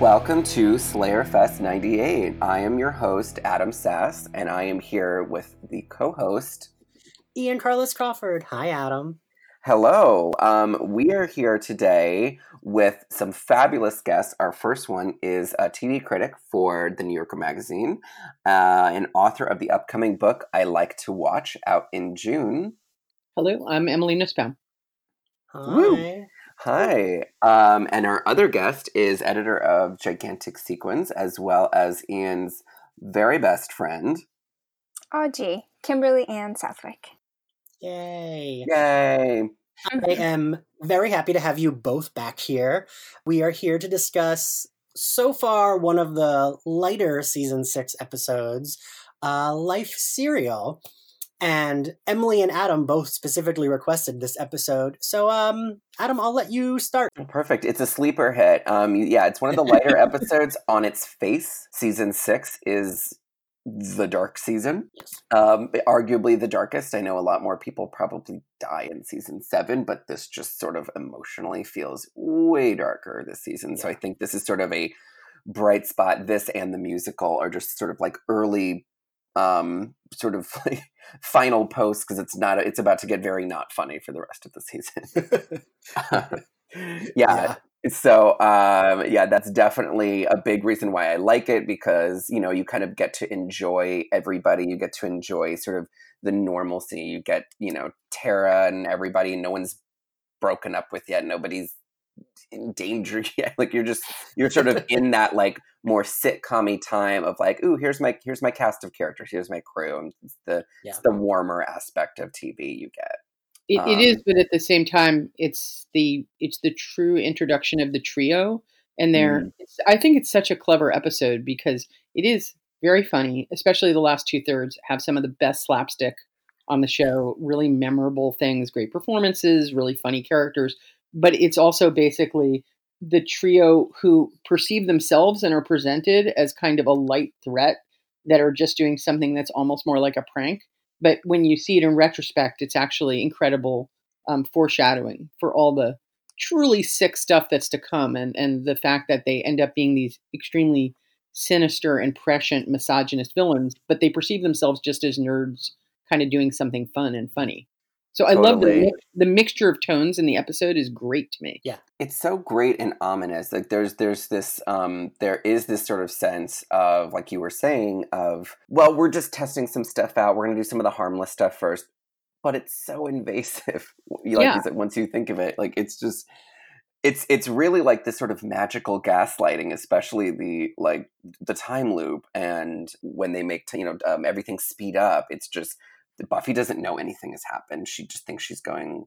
Welcome to Slayer Fest 98. I am your host, Adam Sass, and I am here with the co host, Ian Carlos Crawford. Hi, Adam. Hello. Um, we are here today with some fabulous guests. Our first one is a TV critic for the New Yorker Magazine, uh, and author of the upcoming book I Like to Watch out in June. Hello, I'm Emily Nussbaum. Hi. Woo. Hi. Um, and our other guest is editor of Gigantic Sequins, as well as Ian's very best friend. Oh, gee. Kimberly Ann Southwick. Yay. Yay. I am very happy to have you both back here. We are here to discuss so far one of the lighter season six episodes, uh, Life Serial. And Emily and Adam both specifically requested this episode. So, um, Adam, I'll let you start. Perfect. It's a sleeper hit. Um, yeah, it's one of the lighter episodes on its face. Season six is the dark season. Um, arguably the darkest. I know a lot more people probably die in season seven, but this just sort of emotionally feels way darker this season. So I think this is sort of a bright spot. This and the musical are just sort of like early um sort of like final post because it's not it's about to get very not funny for the rest of the season. Yeah, so um yeah that's definitely a big reason why i like it because you know you kind of get to enjoy everybody you get to enjoy sort of the normalcy you get you know tara and everybody no one's broken up with yet nobody's in danger yet like you're just you're sort of in that like more sitcom time of like ooh here's my here's my cast of characters here's my crew and it's the Yeah. it's the warmer aspect of tv you get It, it is, Um, but at the same time, it's the it's the true introduction of the trio, and they're. Mm. I think it's such a clever episode because it is very funny, especially the last two thirds have some of the best slapstick on the show. Really memorable things, great performances, really funny characters. But it's also basically the trio who perceive themselves and are presented as kind of a light threat that are just doing something that's almost more like a prank. But when you see it in retrospect, it's actually incredible um, foreshadowing for all the truly sick stuff that's to come, and and the fact that they end up being these extremely sinister and prescient misogynist villains, but they perceive themselves just as nerds, kind of doing something fun and funny. So I love the mix- the mixture of tones in the episode is great to me. Yeah, it's so great and ominous. Like there's there's this um there is this sort of sense of like you were saying of well we're just testing some stuff out. We're going to do some of the harmless stuff first. But it's so invasive you like Yeah. you said once you think of it. Like it's just it's it's really like this sort of magical gaslighting especially the like the time loop and when they make you know um, everything speed up. It's just buffy doesn't know anything has happened she just thinks she's going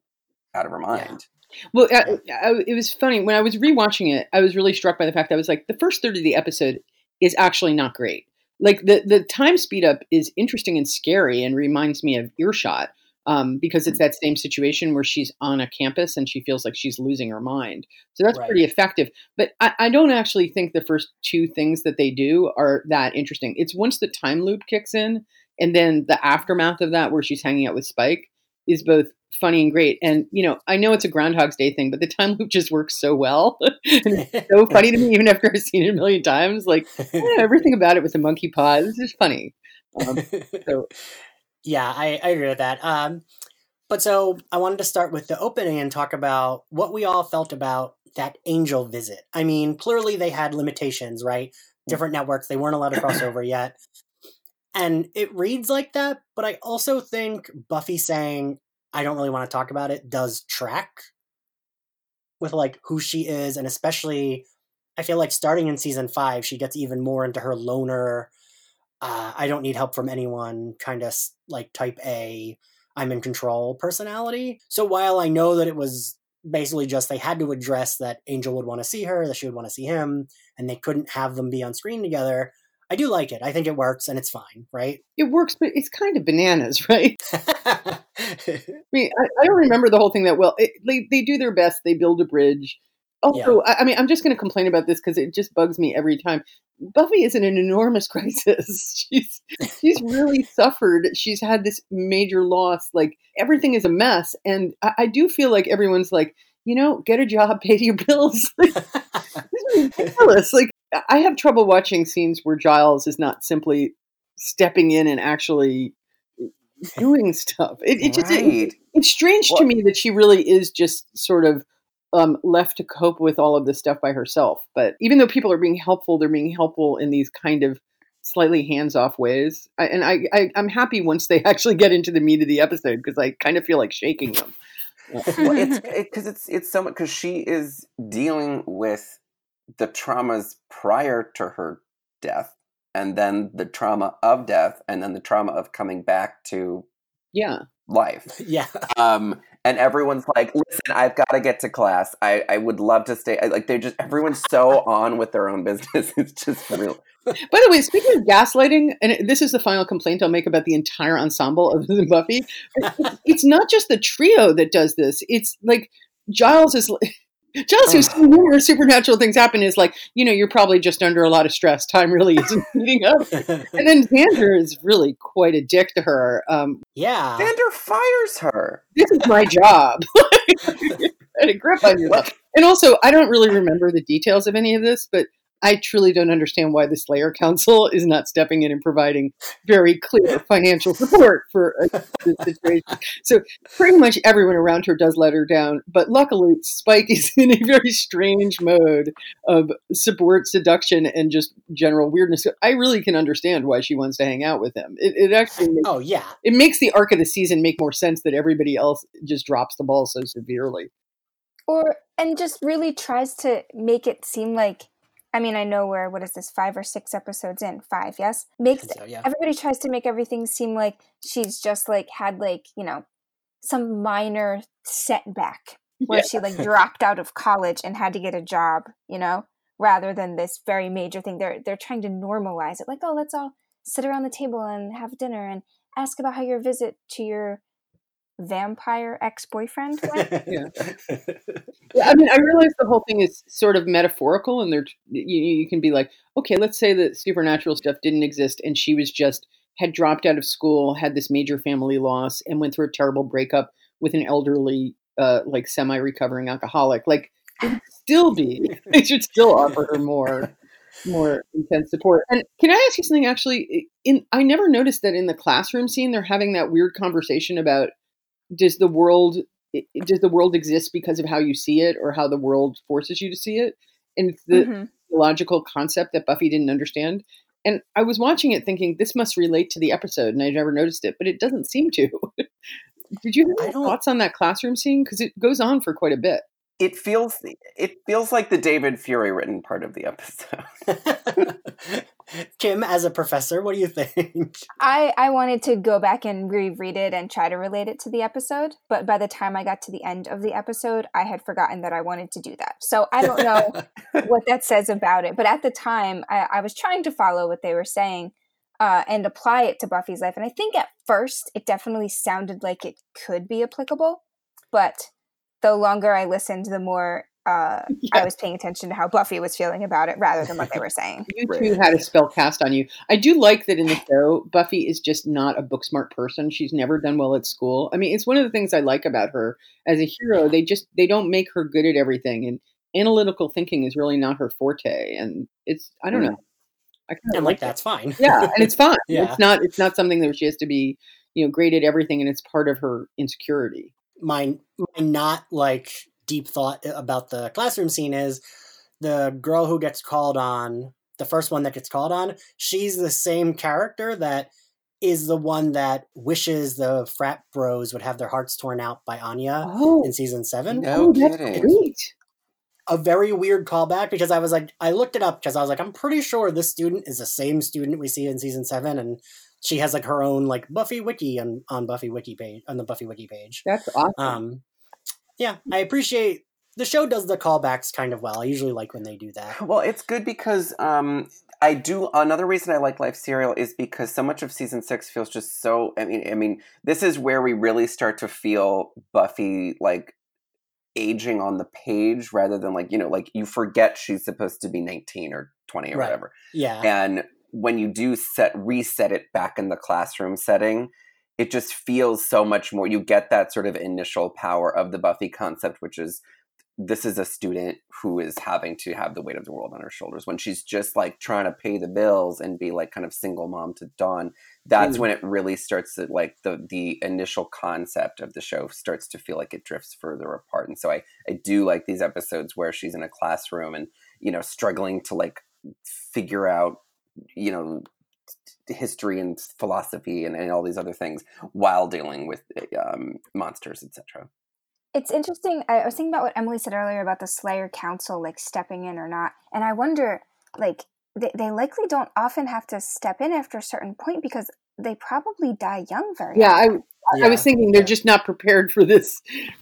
out of her mind Well, I, I, it was funny when I was rewatching it. I was really struck by the fact that I was like, the first third of the episode is actually not great. Like the the time speed up is interesting and scary, and reminds me of Earshot um, because it's that same situation where she's on a campus and she feels like she's losing her mind. So that's Right. pretty effective. But I, I don't actually think the first two things that they do are that interesting. It's once the time loop kicks in, and then the aftermath of that, where she's hanging out with Spike, is both funny and great. And you know, I know it's a Groundhog's Day thing, but the time loop just works so well. and it's so funny to me, even after I've seen it a million times. Like yeah, everything about it with the monkey paws is just funny. Um, so yeah, I, I agree with that. Um, but so I wanted to start with the opening and talk about what we all felt about that angel visit. I mean, clearly they had limitations, right? Different networks, they weren't allowed to cross over yet. And it reads like that, but I also think Buffy saying, I don't really want to talk about it, does track with like who she is. And especially, I feel like starting in season five, she gets even more into her loner, uh, I don't need help from anyone kind of like type A, I'm in control personality. So while I know that it was basically just they had to address that Angel would want to see her, that she would want to see him, and they couldn't have them be on screen together, I do like it. I think it works and it's fine, right? it works, but it's kind of bananas, right? I mean, I, I don't remember the whole thing that well. It, they they do their best. They build a bridge. Also, I, I mean, I'm just going to complain about this because it just bugs me every time. Buffy is in an enormous crisis. she's she's really suffered. She's had this major loss. Like everything is a mess, and I, I do feel like everyone's like, you know, get a job, pay your bills. This is ridiculous. Like I have trouble watching scenes where Giles is not simply stepping in and actually doing stuff. It, it just it, Right. it's strange to me that she really is just sort of um, left to cope with all of this stuff by herself. But even though people are being helpful, they're being helpful in these kind of slightly hands-off ways. I, and I, I, I'm happy once they actually get into the meat of the episode because I kind of feel like shaking them. well, it's because it's it's so much because she is dealing with the traumas prior to her death, and then the trauma of death, and then the trauma of coming back to Yeah, life. yeah. Um, and everyone's like, "Listen, I've got to get to class. I I would love to stay." I, like they're just everyone's so on with their own business. It's just real. By the way, speaking of gaslighting, and this is the final complaint I'll make about the entire ensemble of the Buffy, it's not just the trio that does this. It's like Giles is. Giles, who's seen numerous supernatural things happen, is like, you know, you're probably just under a lot of stress. Time really isn't heating up. And then Xander is really quite a dick to her. Um, yeah. Xander fires her. this is my job. and a grip on your What? And also, I don't really remember the details of any of this, but I truly don't understand why the Slayer Council is not stepping in and providing very clear financial support for uh, this situation. So pretty much everyone around her does let her down, but luckily Spike is in a very strange mode of support, seduction, and just general weirdness. I really can understand why she wants to hang out with him. It, it actually makes, Oh yeah. it makes the arc of the season make more sense that everybody else just drops the ball so severely. or and just really tries to make it seem like I mean, I know we're what is this, five or six episodes in? Five, yes? Makes So, yeah. everybody tries to make everything seem like she's just like had like, you know, some minor setback where Yeah. she like dropped out of college and had to get a job, you know, rather than this very major thing. They're they're trying to normalize it. Like, oh, let's all sit around the table and have dinner and ask about how your visit to your vampire ex-boyfriend went. Yeah. Yeah, I mean, I realize the whole thing is sort of metaphorical, and there you, you can be like, okay, let's say that supernatural stuff didn't exist, and she was just had dropped out of school, had this major family loss, and went through a terrible breakup with an elderly, uh, like semi-recovering alcoholic. Like, it would still be they should still offer her more, more intense support. And can I ask you something? Actually, in I never noticed that in the classroom scene, they're having that weird conversation about does the world does the world exist because of how you see it or how the world forces you to see it? And it's the Mhm. logical concept that buffy didn't understand. And i was watching it thinking this must relate to the episode and i never noticed it but it doesn't seem to. Did you have thoughts on that classroom scene? Because it goes on for quite a bit It feels it feels like the David Fury written part of the episode. Kim, as a professor, what do you think? I I wanted to go back and reread it and try to relate it to the episode, but by the time I got to the end of the episode, I had forgotten that I wanted to do that. So I don't know what that says about it. But at the time, I, I was trying to follow what they were saying uh, and apply it to Buffy's life. And I think at first, it definitely sounded like it could be applicable. But the longer I listened, the more uh, I was paying attention to how Buffy was feeling about it rather than what they were saying. you Right. two had a spell cast on you i do like that in the show buffy is just not a book smart person she's never done well at school i mean it's one of the things i like about her as a hero they just they don't make her good at everything and analytical thinking is really not her forte and it's i don't Mm. know i kind of and like like that's fine. yeah and it's fine Yeah. it's not it's not something that she has to be you know great at everything and it's part of her insecurity my my not like deep thought about the classroom scene is the girl who gets called on the first one that gets called on she's the same character that is the one that wishes the frat bros would have their hearts torn out by Anya oh, in season seven. No oh that's kidding. great A very weird callback because I was like, I looked it up because I was like, I'm pretty sure this student is the same student we see in season seven, and she has like her own like Buffy wiki on on Buffy wiki page on the Buffy wiki page. that's awesome Um, yeah, I appreciate the show does the callbacks kind of well. I usually like when they do that. Well, it's good because um, I do. Another reason I like Life Serial is because so much of season six feels just so. I mean, I mean, this is where we really start to feel Buffy like aging on the page rather than like you know like you forget she's supposed to be 19 or 20 or Right. whatever Yeah, and when you do set reset it back in the classroom setting it just feels so much more you get that sort of initial power of the buffy concept which is this is a student who is having to have the weight of the world on her shoulders when she's just like trying to pay the bills and be like kind of single mom to Dawn. That's mm. when it really starts to like the the initial concept of the show starts to feel like it drifts further apart. And so I I do like these episodes where she's in a classroom and you know struggling to like figure out you know history and philosophy and, and all these other things while dealing with um, monsters, etc. It's interesting. I was thinking about what Emily said earlier about the Slayer Council, like stepping in or not, and I wonder, like, they, they likely don't often have to step in after a certain point because they probably die young very yeah I, yeah. I was thinking they're just not prepared for this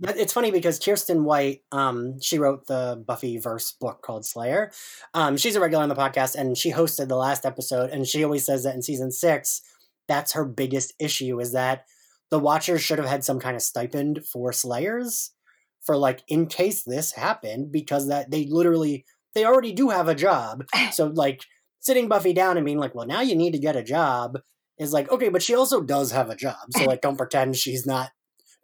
it's funny because kirsten white um, she wrote the buffy verse book called slayer um, she's a regular on the podcast and she hosted the last episode and she always says that in season six that's her biggest issue is that the Watchers should have had some kind of stipend for Slayers for like in case this happened because that they literally they already do have a job. So like sitting Buffy down and being like, well, now you need to get a job is like okay, but she also does have a job, so like don't pretend she's not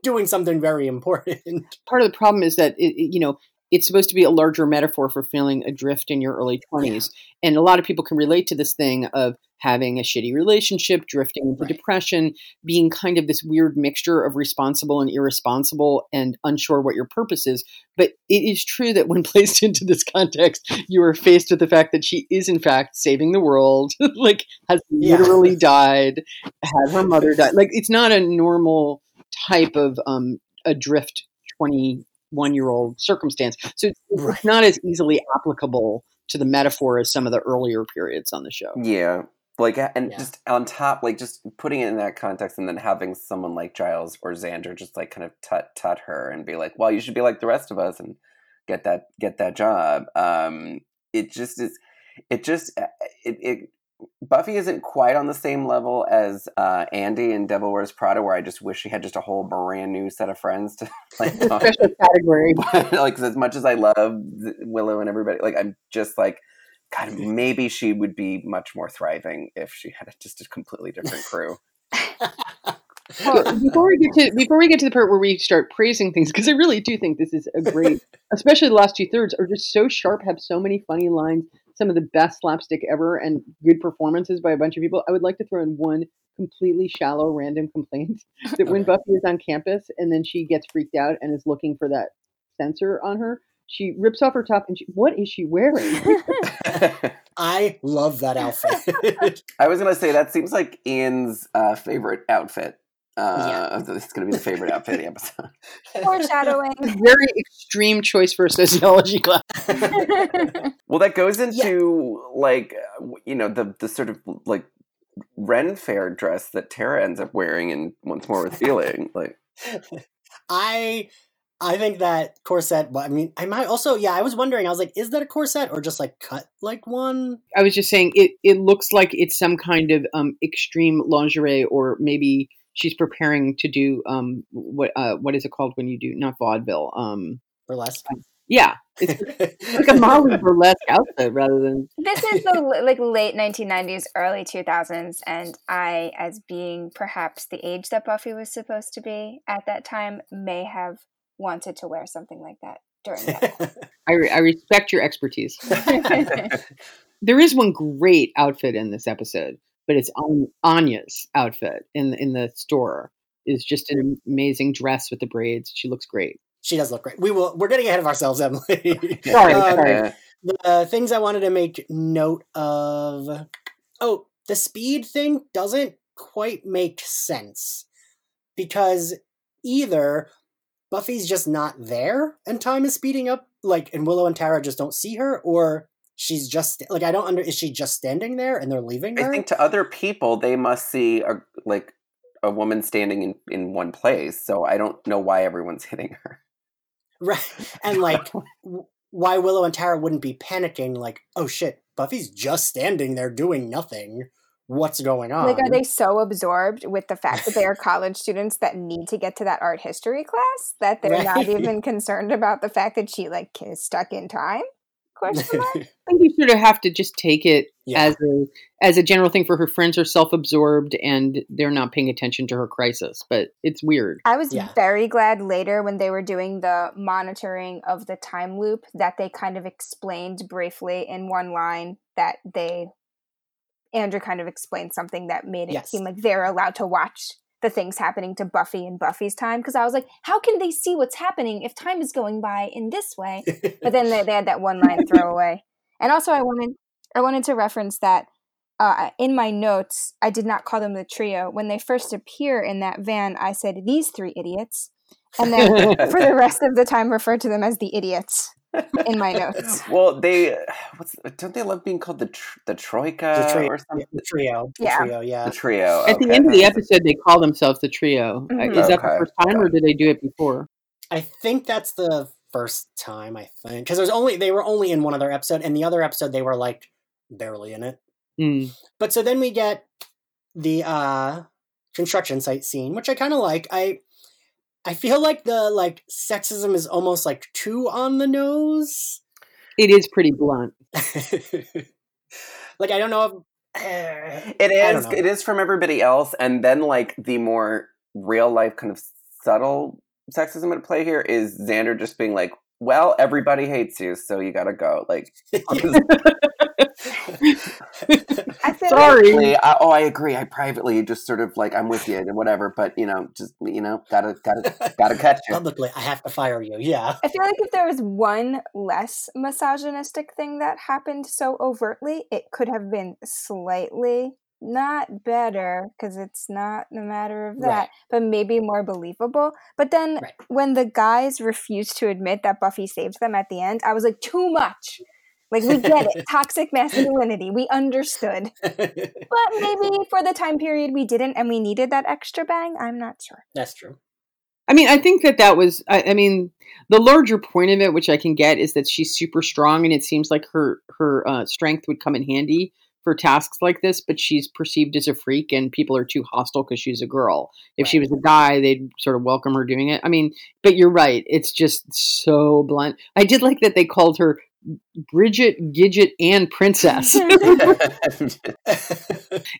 doing something very important. Part of the problem is that it, you know it's supposed to be a larger metaphor for feeling adrift in your early 20s. Yeah. And a lot of people can relate to this thing of having a shitty relationship, drifting into right. depression, being kind of this weird mixture of responsible and irresponsible and unsure what your purpose is. But it is true that when placed into this context, you are faced with the fact that she is, in fact, saving the world, like, has yeah. literally died, had her mother die. Like, it's not a normal type of um, adrift 20 one year old circumstance. So it's, right. it's not as easily applicable to the metaphor as some of the earlier periods on the show. Yeah. Like and yeah. just on top, like just putting it in that context, and then having someone like Giles or Xander just like kind of tut tut her and be like, "Well, you should be like the rest of us and get that get that job." Um, it just is. It just uh, it, it Buffy isn't quite on the same level as uh, Andy and Devil Wears Prada, where I just wish she had just a whole brand new set of friends to like special category. like as much as I love Willow and everybody, like I'm just like, God, maybe she would be much more thriving if she had just a completely different crew. well, before we get to before we get to the part where we start praising things, because I really do think this is a great, especially the last two thirds are just so sharp, have so many funny lines, some of the best slapstick ever and good performances by a bunch of people. I would like to throw in one completely shallow random complaint that when Buffy is on campus and then she gets freaked out and is looking for that sensor on her, she rips off her top and she, what is she wearing? I love that outfit. I was gonna say that seems like Ian's uh, favorite outfit. Uh, yeah. It's going to be the favorite outfit of the episode. Foreshadowing. Very extreme choice for a sociology class. well, that goes into yeah. like you know the the sort of like Ren Fair dress that Tara ends up wearing in Once More with Feeling. Like, I I think that corset. I mean, I might also. Yeah, I was wondering. I was like, is that a corset or just like cut like one? I was just saying it. It looks like it's some kind of um extreme lingerie or maybe she's preparing to do um what uh what is it called when you do not vaudeville um burlesque. Yeah, it's like a Molly burlesque outfit rather than. This is the like late 1990s, early 2000s, and I, as being perhaps the age that Buffy was supposed to be at that time, may have wanted to wear something like that during that. I, re- I respect your expertise. there is one great outfit in this episode but it's Anya's outfit in in the store is just an amazing dress with the braids. She looks great. She does look great. We will. We're getting ahead of ourselves, Emily. sorry, um, sorry. The things I wanted to make note of. Oh, the speed thing doesn't quite make sense because either Buffy's just not there and time is speeding up, like, and Willow and Tara just don't see her, or she's just like I don't under is she just standing there and they're leaving her? I think to other people they must see a like a woman standing in in one place. So I don't know why everyone's hitting her. Right. And like why Willow and Tara wouldn't be panicking like, "Oh shit, Buffy's just standing there doing nothing." What's going on? Like, are they so absorbed with the fact that they are college students that need to get to that art history class that they're right. not even concerned about the fact that she like is stuck in time? Question mark? I think you sort of have to just take it Yeah. as a as a general thing for her friends are self absorbed and they're not paying attention to her crisis. But it's weird. I was Yeah. very glad later when they were doing the monitoring of the time loop that they kind of explained briefly in one line that they Andrew kind of explained something that made it Yes. seem like they're allowed to watch the things happening to Buffy in Buffy's time because I was like, how can they see what's happening if time is going by in this way? but then they, they had that one line throwaway. And also, I wanted I wanted to reference that uh, in my notes, I did not call them the trio. When they first appear in that van, I said these three idiots, and then for the rest of the time, referred to them as the idiots in my notes. well, they what's don't they love being called the tr- the troika the trio, or something? the trio, the Yeah. trio, yeah. The trio. At the end of the episode, they call themselves the trio. Uh, Mhm. Is that Okay, the first time, or did they do it before? I think that's the first time. I think because there's only they were only in one other episode, and the other episode they were like barely in it. Hmm. But so then we get the uh construction site scene, which I kind of like. I I feel like the like sexism is almost like too on the nose. It is pretty blunt. like I don't know if uh, It I don't is. know. It is from everybody else, and then like the more real life kind of subtle sexism at play here is Xander just being like, "Well, everybody hates you, so you gotta go." Like, I feel like Sorry. I, oh, I agree. I privately just sort of like I'm with you and whatever, but you know, just you know, gotta gotta gotta catch you. publicly, I have to fire you. Yeah. I feel like if there was one less misogynistic thing that happened so overtly, it could have been slightly not better because it's not a matter of that, Right. but maybe more believable. But then Right. when the guys refused to admit that Buffy saved them at the end, I was like, too much. Like we get it, toxic masculinity. We understood, but maybe for the time period we didn't, and we needed that extra bang. I'm not sure. That's true. I mean, I think that that was. I, I mean, the larger point of it, which I can get, is that she's super strong, and it seems like her her uh, strength would come in handy for tasks like this. But she's perceived as a freak, and people are too hostile because she's a girl. If she was a guy, they'd sort of welcome her doing it. I mean, but you're right; it's just so blunt. I did like that they called her Bridget, Gidget, and Princess. it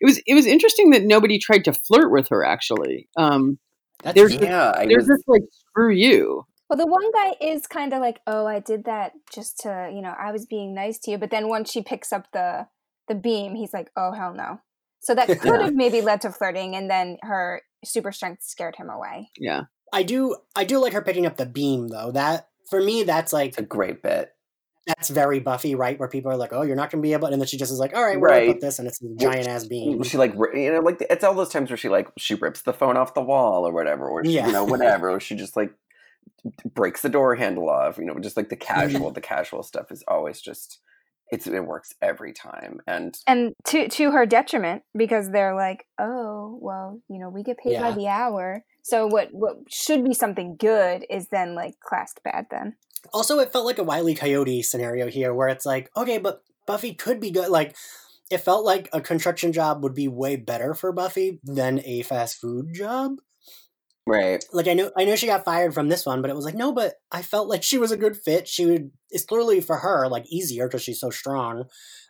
was it was interesting that nobody tried to flirt with her. Actually, um, That's There's yeah, I there's was, this like screw you. Well, the one guy is kind of like, "Oh, I did that just to, you know, I was being nice to you." But then once she picks up the the beam, he's like, "Oh, hell no." So that could Yeah. have maybe led to flirting, and then her super strength scared him away. Yeah. I do. I do like her picking up the beam though. That for me, that's like it's a great bit. that's very Buffy, right? Where people are like, "Oh, you're not going to be able," and then she just is like, "All right, where do I Right. put this?" And it's a giant ass beam. She like you know like it's all those times where she like she rips the phone off the wall or whatever, or she, Yeah. you know whatever, or she just like breaks the door handle off. You know, just like the mm-hmm. casual, the casual stuff is always just it's it works every time. And And to to her detriment, because they're like, "Oh, well, you know, we get paid by the hour." So what what should be something good is then like classed bad. Then Also, it felt like a Wiley Coyote scenario here, where it's like, okay, but Buffy could be good. Like, it felt like a construction job would be way better for Buffy than a fast food job. Right, Like, I know, I know she got fired from this one, but it was like, no, but I felt like she was a good fit. She would. It's clearly for her like easier because she's so strong,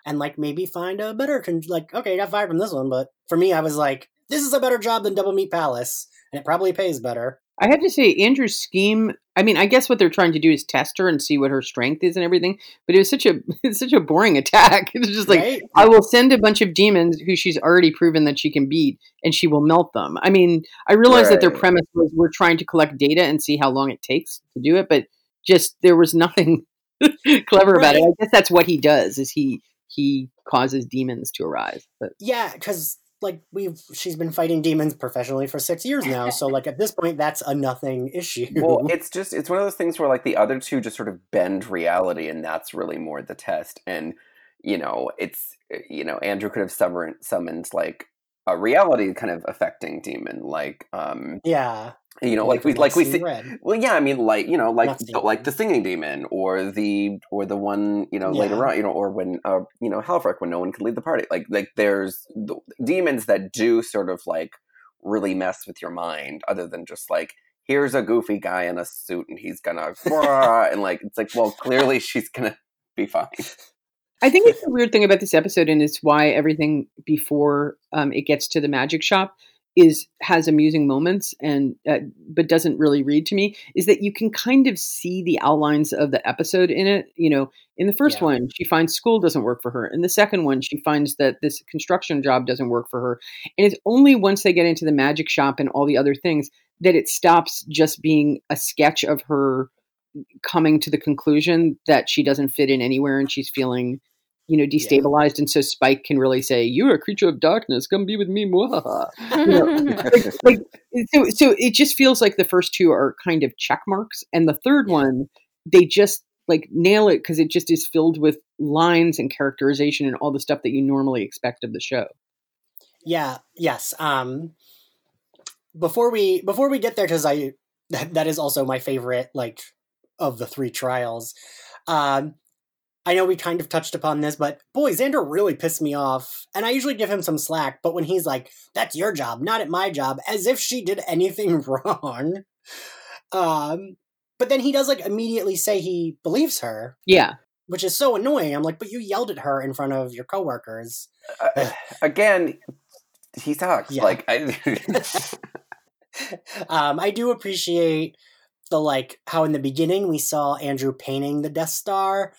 and like maybe find a better. Con- like, okay, you got fired from this one, but for me, I was like, this is a better job than Double Meat Palace, and it probably pays better. I have to say, Andrew's scheme. I mean, I guess what they're trying to do is test her and see what her strength is and everything. But it was such a it's such a boring attack. It's just like right? I will send a bunch of demons who she's already proven that she can beat, and she will melt them. I mean, I realize that their premise was we're trying to collect data and see how long it takes to do it, but just there was nothing clever about it. I guess that's what he does is he he causes demons to arise. But Yeah, because like we've she's been fighting demons professionally for six years now, so like at this point that's a nothing issue. well, it's just it's one of those things where like the other two just sort of bend reality, and that's really more the test. And you know, it's you know, Andrew could have summoned summoned like a reality kind of affecting demon, like um, yeah, you know, like we like we see see. Well, yeah, I mean, like you know, like like the singing demon, or the or the one you know later on, you know, or when uh, you know Halfrek when no one could lead the party. Like like there's the demons that do sort of like really mess with your mind, other than just like here's a goofy guy in a suit and he's gonna and like it's like well clearly she's gonna be fine. I think it's a weird thing about this episode, and it's why everything before um, it gets to the magic shop is has amusing moments and uh, but doesn't really read to me is that you can kind of see the outlines of the episode in it. You know in the first Yeah. one she finds school doesn't work for her. In the second one she finds that this construction job doesn't work for her. And it's only once they get into the magic shop and all the other things that it stops just being a sketch of her coming to the conclusion that she doesn't fit in anywhere and she's feeling you know destabilized and so spike can really say you're a creature of darkness come be with me mwahaha." like, like so, so it just feels like the first two are kind of check marks and the third Yeah. one they just like nail it because it just is filled with lines and characterization and all the stuff that you normally expect of the show Yeah. Yes. Um. Before we before we get there, because I that, that is also my favorite like of the three trials. Um. I know we kind of touched upon this, but boy, Xander really pissed me off. And I usually give him some slack, but when he's like, "That's your job, not at my job," as if she did anything wrong. Um. But then he does like immediately say he believes her, yeah which is so annoying. I'm like, but you yelled at her in front of your coworkers. Uh, again, he sucks. Yeah. Like I, um, I do appreciate the like how in the beginning we saw Andrew painting the Death Star,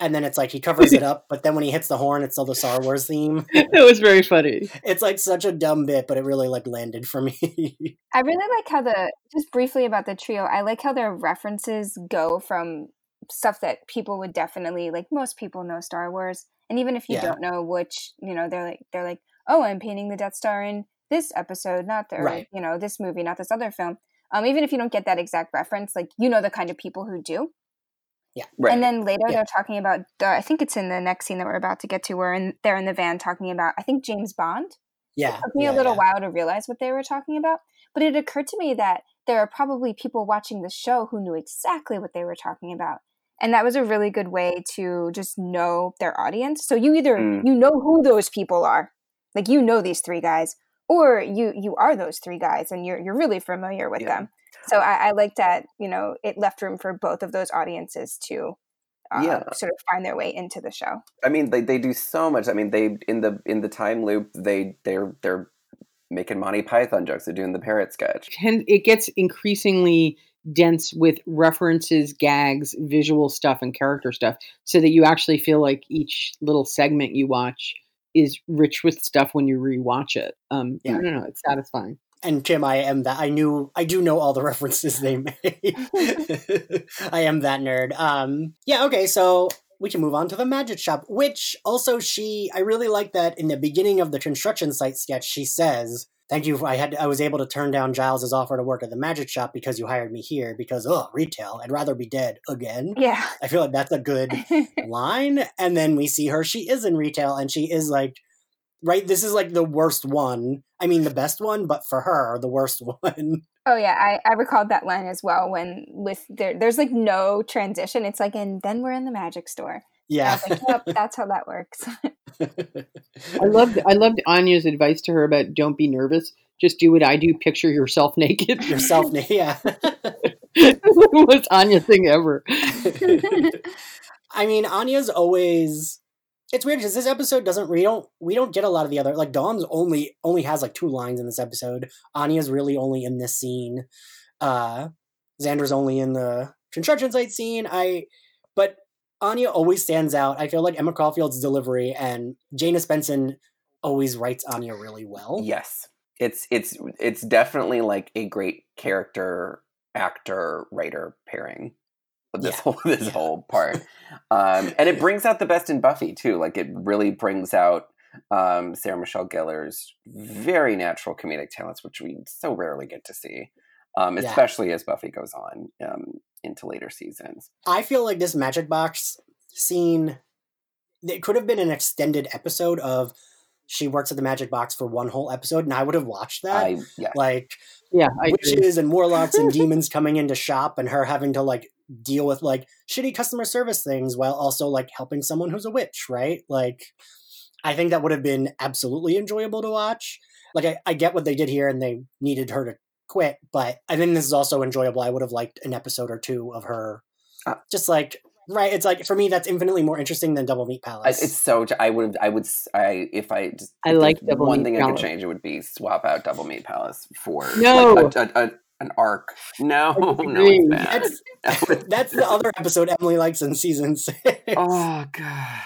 and then it's like he covers it up, but then when he hits the horn, it's still the Star Wars theme. It was very funny It's like such a dumb bit, but it really like landed for me. I really like how the just briefly about the trio. I like how their references go from stuff that people would definitely like. Most people know Star Wars, and even if you Yeah. don't know which, you know, they're like they're like, oh, I'm painting the Death Star in this episode, not the Right. you know this movie, not this other film. Um, even if you don't get that exact reference, like you know the kind of people who do. Right. And then later Yeah. they're talking about the, I think it's in the next scene that we're about to get to where in, they're in the van talking about I think James Bond. yeah, It took me yeah, a little yeah. while to realize what they were talking about, but it occurred to me that there are probably people watching the show who knew exactly what they were talking about. And that was a really good way to just know their audience. So you either Mm. you know who those people are, like you know these three guys, or you you are those three guys and you're you're really familiar with Yeah. them. So I, I like that you know it left room for both of those audiences to uh, Yeah. sort of find their way into the show. I mean, they, they do so much. I mean, they in the in the time loop, they they're they're making Monty Python jokes. They're doing the parrot sketch. tend it gets increasingly dense with references, gags, visual stuff, and character stuff, so that you actually feel like each little segment you watch is rich with stuff when you rewatch it. Um, Yeah. I don't know, it's satisfying. And Tim, I am that. I knew. I do know all the references they made. I am that nerd. Um. Yeah. Okay. So we can move on to the magic shop, which also she. I really like that in the beginning of the construction site sketch. She says, "Thank you. I had. I was able to turn down Giles's offer to work at the magic shop because you hired me here. Because oh, retail. I'd rather be dead again. Yeah. I feel like that's a good line. And then we see her. She is in retail, and she is like." Right, this is like the worst one. I mean, the best one, but for her, the worst one. Oh yeah, I, I recalled that line as well. When with there, there's like no transition. It's like, and then we're in the magic store. Yeah. like, yep, that's how that works. I loved I loved Anya's advice to her about don't be nervous. Just do what I do. Picture yourself naked. Yourself, naked. yeah. the most Anya thing ever. I mean, Anya's always. It's weird because this episode doesn't. We don't. We don't get a lot of the other. Like Dawn's only only has like two lines in this episode. Anya's really only in this scene. Uh, Xander's only in the construction site scene. I. But Anya always stands out. I feel like Emma Caulfield's delivery and Jane Espenson always writes Anya really well. Yes, it's it's it's definitely like a great character actor writer pairing this Yeah. whole this Yeah. whole part, um, and it brings out the best in Buffy too. Like it really brings out um, Sarah Michelle Gellar's very natural comedic talents, which we so rarely get to see, um, Yeah. especially as Buffy goes on um, into later seasons. I feel like this magic box scene it could have been an extended episode of she works at the magic box for one whole episode and I would have watched that. I yeah, like Yeah, I agree. witches and warlocks and demons coming into shop and her having to like deal with like shitty customer service things while also like helping someone who's a witch, right? Like I think that would have been absolutely enjoyable to watch. Like I, I get what they did here and they needed her to quit, but I think this is also enjoyable. I would have liked an episode or two of her Uh, just like right. It's like for me, that's infinitely more interesting than Double Meat Palace. it's so. I would. I would. s- I if I. Just, I like there's Double one Meat thing I could change. It would be swap out Double Meat Palace for No. like, a, a, a, an arc. No, no, disagree. it's bad. that's that's the other episode Emily likes in season six. oh god.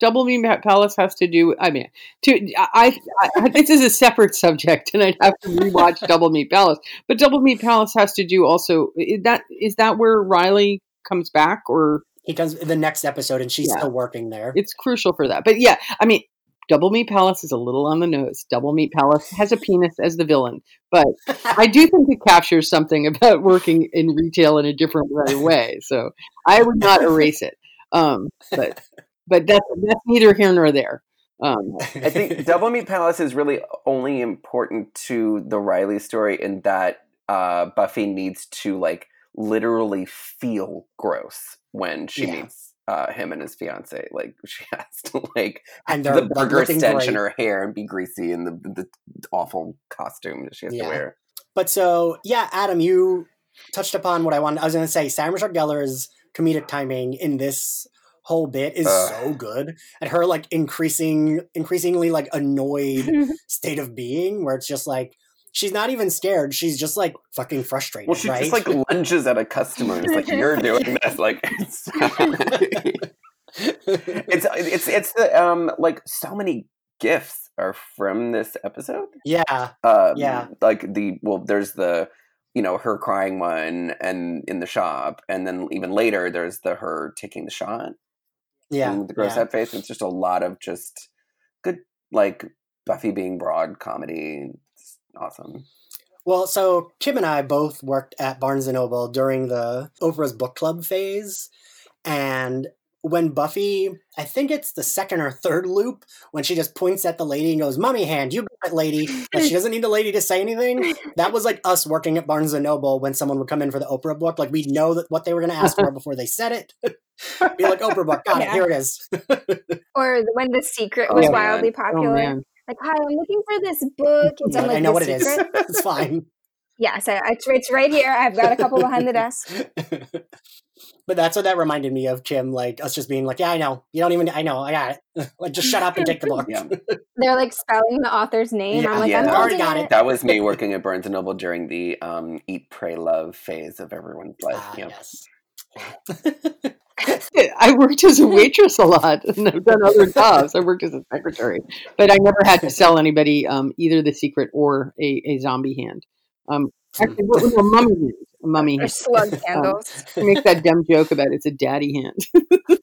Double Meat Palace has to do. I mean, to I, I, I this is a separate subject, and I'd have to rewatch Double Meat Palace. But Double Meat Palace has to do also. Is that is that where Riley comes back, or He comes in the next episode, and she's Yeah. still working there. it's crucial for that? But yeah, I mean, Double Meat Palace is a little on the nose. Double Meat Palace has a penis as the villain, but I do think it captures something about working in retail in a different way. So I would not erase it. Um, but but that's that's neither here nor there. Um, I think Double Meat Palace is really only important to the Riley story in that uh, Buffy needs to like literally feel gross when she Yeah. meets uh, him and his fiance. Like she has to like and the burger stench in her hair and be greasy in the, the awful costume that she has Yeah. to wear. But so yeah, Adam, you touched upon what I wanted. I was going to say Sarah Michelle Gellar's comedic timing in this whole bit is Ugh. so good, and her like increasing, increasingly like annoyed state of being, where it's just like she's not even scared; she's just like fucking frustrated. Well, she right? just like lunges at a customer. It's like you're doing this. Like it's it's it's it's the um like so many gifts are from this episode. yeah, Um, Yeah. like the well, there's the you know her crying one, and in the shop, and then even later there's the her taking the shot. yeah, and the gross yeah. out face. It's just a lot of just good like Buffy being broad comedy. It's awesome. Well, so Kim and I both worked at Barnes and Noble during the Oprah's book club phase, and when Buffy, I think it's the second or third loop, when she just points at the lady and goes, "Mummy hand, you got it, lady," but she doesn't need the lady to say anything. That was like us working at Barnes and Noble when someone would come in for the Oprah book. Like we know that what they were going to ask for before they said it. Be like, "Oprah book, got it. Here it is." or when the secret Oh, was man. wildly oh popular. man, like, hi, I'm looking for this book. It's on I like know what it is. secret. It's fine. Yeah, so it's, it's right here. I've got a couple behind the desk. but that's what that reminded me of, Kim. Like us just being like, "Yeah, I know. You don't even. I know. I got it. like, just shut up and take the book." Yeah. They're like spelling the author's name. Yeah, I'm like, yeah. I'm Already got holding it. That was me working at Barnes and Noble during the um, eat, pray, love phase of everyone's life. Ah, yeah. yes. I worked as a waitress a lot, and I've done other jobs. I worked as a secretary, but I never had to sell anybody um, either the secret or a, a zombie hand. Um, actually, what was a mummy hand? A mummy hand. slug candles. I make that dumb joke about it's a daddy hand.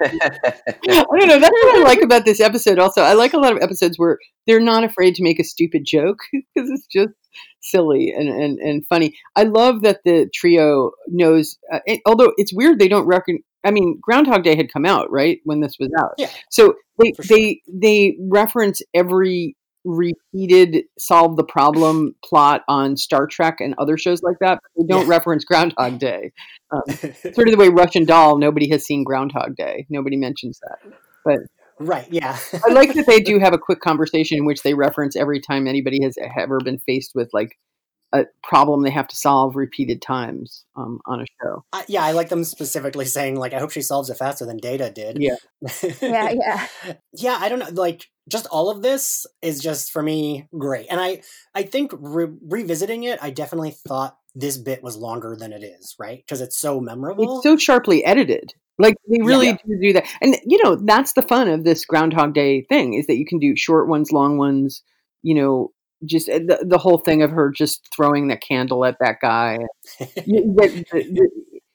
I don't know. That's what I like about this episode. Also, I like a lot of episodes where they're not afraid to make a stupid joke because it's just silly and, and, and funny. I love that the trio knows. Uh, it, although it's weird, they don't reckon. I mean, Groundhog Day had come out right when this was out, Yeah. so they sure. they they reference every repeated solve the problem plot on Star Trek and other shows like that. But they don't Yeah. reference Groundhog Day um, sort of the way Russian Doll, nobody has seen Groundhog Day. Nobody mentions that. But right. Yeah. I like that they do have a quick conversation in which they reference every time anybody has ever been faced with like a problem they have to solve repeated times um, on a show. I, yeah, I like them specifically saying like, "I hope she solves it faster than Data did." Yeah. Yeah, yeah. yeah. I don't know. Like, just all of this is just for me great, and I I think re- revisiting it, I definitely thought this bit was longer than it is, right? Because it's so memorable. It's so sharply edited. Like they really Yeah. do do that, and you know that's the fun of this Groundhog Day thing is that you can do short ones, long ones. You know, just uh, the, the whole thing of her just throwing the candle at that guy. The- the- the-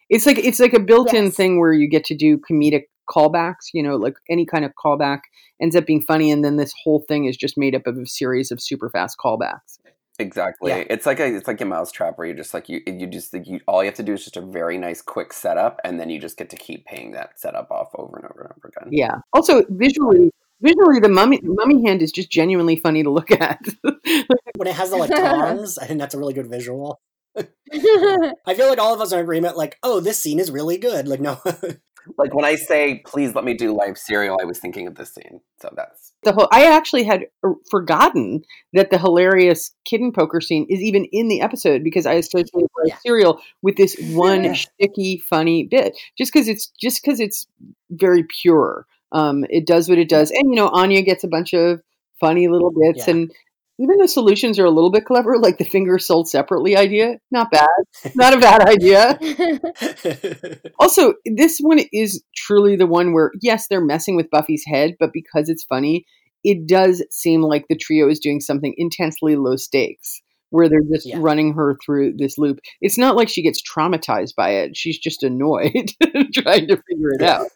it's like it's like a built-in Yes. thing where you get to do comedic callbacks. You know, like any kind of callback ends up being funny, and then this whole thing is just made up of a series of super fast callbacks. Exactly. Yeah. It's like a it's like a mousetrap where you just like you you just like you all you have to do is just a very nice quick setup and then you just get to keep paying that setup off over and over and over again. Yeah. Also, visually, visually, the mummy mummy hand is just genuinely funny to look at. when it has the like tongs, I think that's a really good visual. I feel like all of us are in agreement. Like, oh, this scene is really good. Like, no, Like when I say, please let me do Life Serial, I was thinking of this scene. So that's the whole. I actually had uh, forgotten that the hilarious kitten poker scene is even in the episode because I associated Life Yeah. serial with this one Yeah. sticky, funny bit. Just because it's just because it's very pure. Um, it does what it does, and you know, Anya gets a bunch of funny little bits, Yeah. and even the solutions are a little bit clever, like the fingers sold separately idea. Not bad. Not a bad idea. Also, this one is truly the one where, yes, they're messing with Buffy's head, but because it's funny, it does seem like the trio is doing something intensely low stakes, where they're just Yeah. running her through this loop. It's not like she gets traumatized by it. She's just annoyed trying to figure it out.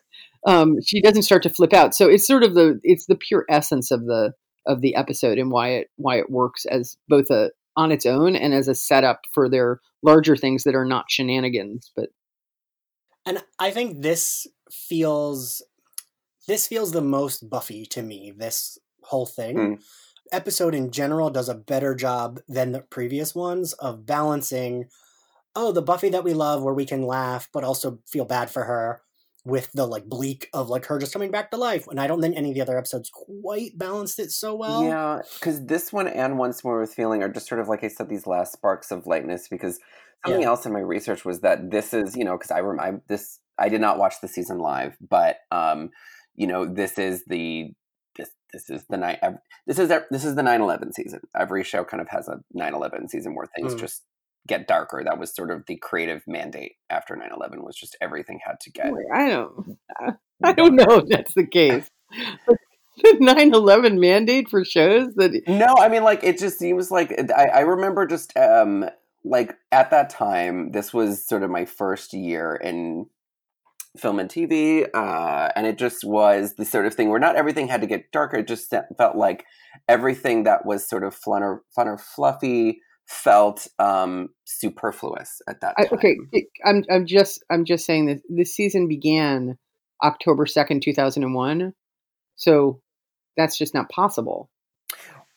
Um, she doesn't start to flip out. So it's sort of the it's the pure essence of the of the episode and why it why it works as both a on its own and as a setup for their larger things that are not shenanigans, but and I think this feels this feels the most Buffy to me. This whole thing. Mm. Episode in general does a better job than the previous ones of balancing oh, the Buffy that we love where we can laugh but also feel bad for her with the like bleak of like her just coming back to life. And I don't think any of the other episodes quite balanced it so well. yeah, because this one and Once More with Feeling are just sort of like I said, these last sparks of lightness. Because something Yeah. else in my research was that this is, you know, because I rem- this I did not watch the season live, but um, you know, this is the this this is the night this is this is the 9-11 season. Every show kind of has a 9-11 season where things Mm. just get darker. That was sort of the creative mandate after 9-11 was just everything had to get I don't I don't know if that's the case. The 9/11 mandate for shows that No, I mean, like, it just seems like I, I remember just um, like at that time, this was sort of my first year in film and TV, uh, and it just was the sort of thing where not everything had to get darker. It just felt like everything that was sort of fun or fun or fluffy felt um, superfluous at that I, time. okay, I'm I'm just I'm just saying that this season began October 2nd, 2001. So that's just not possible.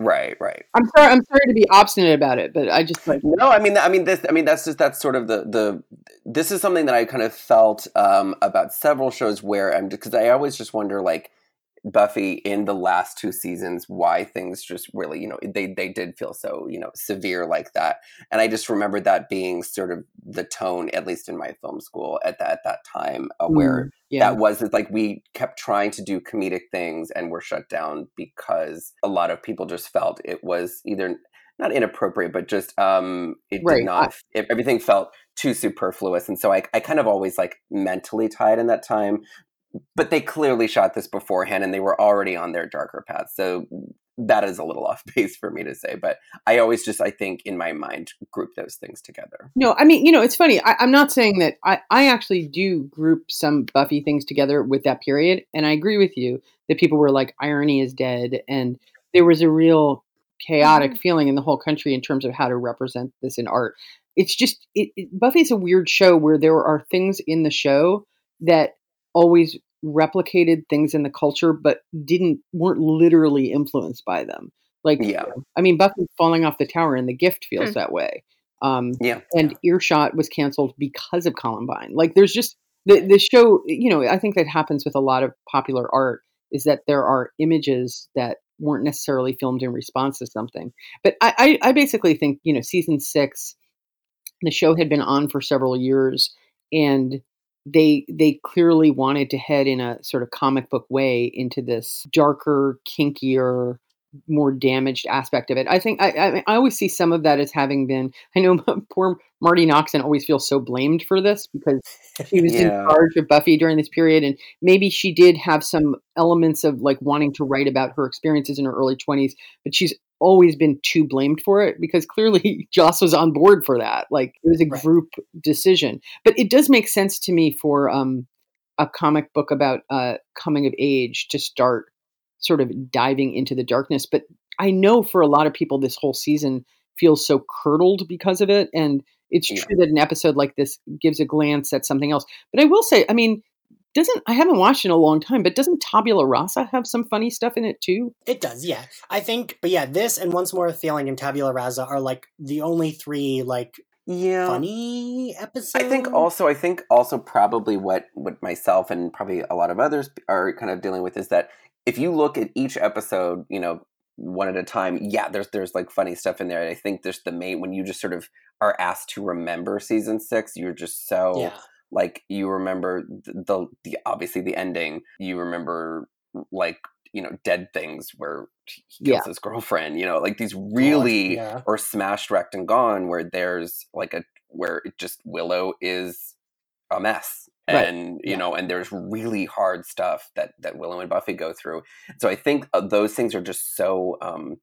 right, right. I'm sorry I'm sorry to be obstinate about it, but I just like No, I mean, I mean this. I mean that's just that's sort of the the. This is something that I kind of felt um, about several shows where I'm because I always just wonder like Buffy in the last two seasons why things just really you know they they did feel so you know severe like that and I just remember that being sort of the tone at least in my film school at that at that time uh, where mm, yeah. that was it's like we kept trying to do comedic things and were shut down because a lot of people just felt it was either not inappropriate but just um it Right, did not it, everything felt too superfluous and so I, I kind of always like mentally tied in that time but they clearly shot this beforehand and they were already on their darker path so that is a little off base for me to say but i always just i think in my mind group those things together No, I mean, you know, it's funny. I, I'm not saying that I, I actually do group some Buffy things together with that period. And I agree with you that people were like, irony is dead. And there was a real chaotic mm-hmm. feeling in the whole country in terms of how to represent this in art. It's just, it, it, Buffy's a weird show where there are things in the show that always replicated things in the culture, but didn't, weren't literally influenced by them. Like, Yeah. I mean, Buffy falling off the tower in The Gift feels Hmm. that way. Um, yeah and Earshot was canceled because of Columbine. Like there's just the the show, you know, I think that happens with a lot of popular art is that there are images that weren't necessarily filmed in response to something. But I, I, I basically think, you know, season six, the show had been on for several years and they they clearly wanted to head in a sort of comic book way into this darker, kinkier, more damaged aspect of it. I think I, I, I always see some of that as having been. I know poor Marti Noxon always feels so blamed for this because she was in charge of Buffy during this period, and maybe she did have some elements of like wanting to write about her experiences in her early twenties, but she's always been too blamed for it because clearly Joss was on board for that. Like it was a Right. group decision, but it does make sense to me for um, a comic book about uh, coming of age to start sort of diving into the darkness. But I know for a lot of people, this whole season feels so curdled because of it. And it's Yeah. true that an episode like this gives a glance at something else. But I will say, I mean, doesn't I haven't watched in a long time, but doesn't Tabula Rasa have some funny stuff in it too? It does, yeah. I think, but yeah, this and Once More with Feeling and Tabula Rasa are like the only three like yeah funny episodes. I think also I think also probably what what myself and probably a lot of others are kind of dealing with is that if you look at each episode, you know, one at a time, yeah, there's there's like funny stuff in there. And I think there's the main when you just sort of are asked to remember season six, you're just so yeah. like you remember the, the the obviously the ending. You remember like you know dead things where he kills Yeah. his girlfriend. You know, like these really yeah. or smashed, wrecked, and gone, where there's like a where it just Willow is a mess, Right. and you Yeah. know, and there's really hard stuff that that Willow and Buffy go through. So I think uh, those things are just so um,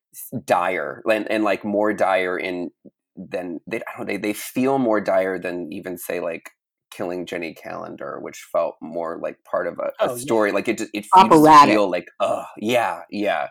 dire, and, and like more dire in than they I don't know, they they feel more dire than even say like killing Jenny Calendar, which felt more like part of a, a Oh, yeah. story. Like it just it just feel like oh yeah yeah.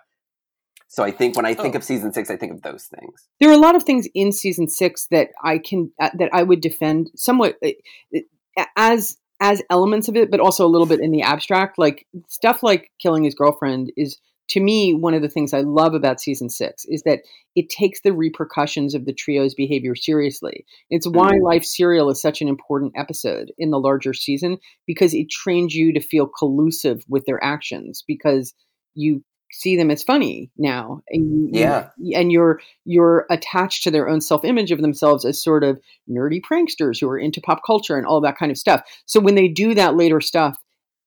So I think when I think Oh. of season six, I think of those things. there are a lot of things in season six that I can uh, that I would defend somewhat uh, as as elements of it, but also a little bit in the abstract. Like stuff like killing his girlfriend is to me one of the things I love about season six is that it takes the repercussions of the trio's behavior seriously. It's why Mhm. Life Serial is such an important episode in the larger season because it trains you to feel collusive with their actions because you see them as funny now and Yeah. and you're you're attached to their own self-image of themselves as sort of nerdy pranksters who are into pop culture and all that kind of stuff. So when they do that later stuff,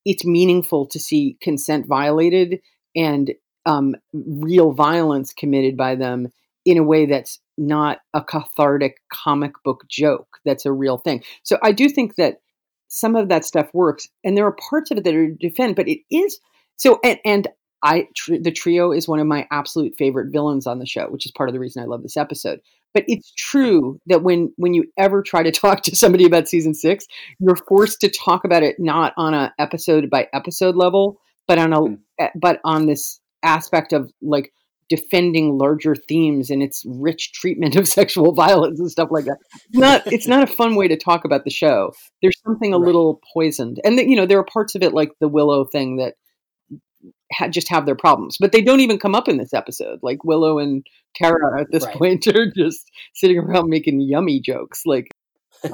it's meaningful to see consent violated and um, real violence committed by them in a way that's not a cathartic comic book joke. That's a real thing. So I do think that some of that stuff works, and there are parts of it that are defend, but it is so. And, and I tr- the trio is one of my absolute favorite villains on the show, which is part of the reason I love this episode. But it's true that when when you ever try to talk to somebody about season six, you're forced to talk about it not on a episode by episode level, but on a Mm. eh, but on this aspect of like defending larger themes and its rich treatment of sexual violence and stuff like that. It's not it's not a fun way to talk about the show. There's something a Right. little poisoned, and that you know there are parts of it like the Willow thing that ha- just have their problems, but they don't even come up in this episode. Like Willow and Tara at this Right. point are just sitting around making yummy jokes. Like,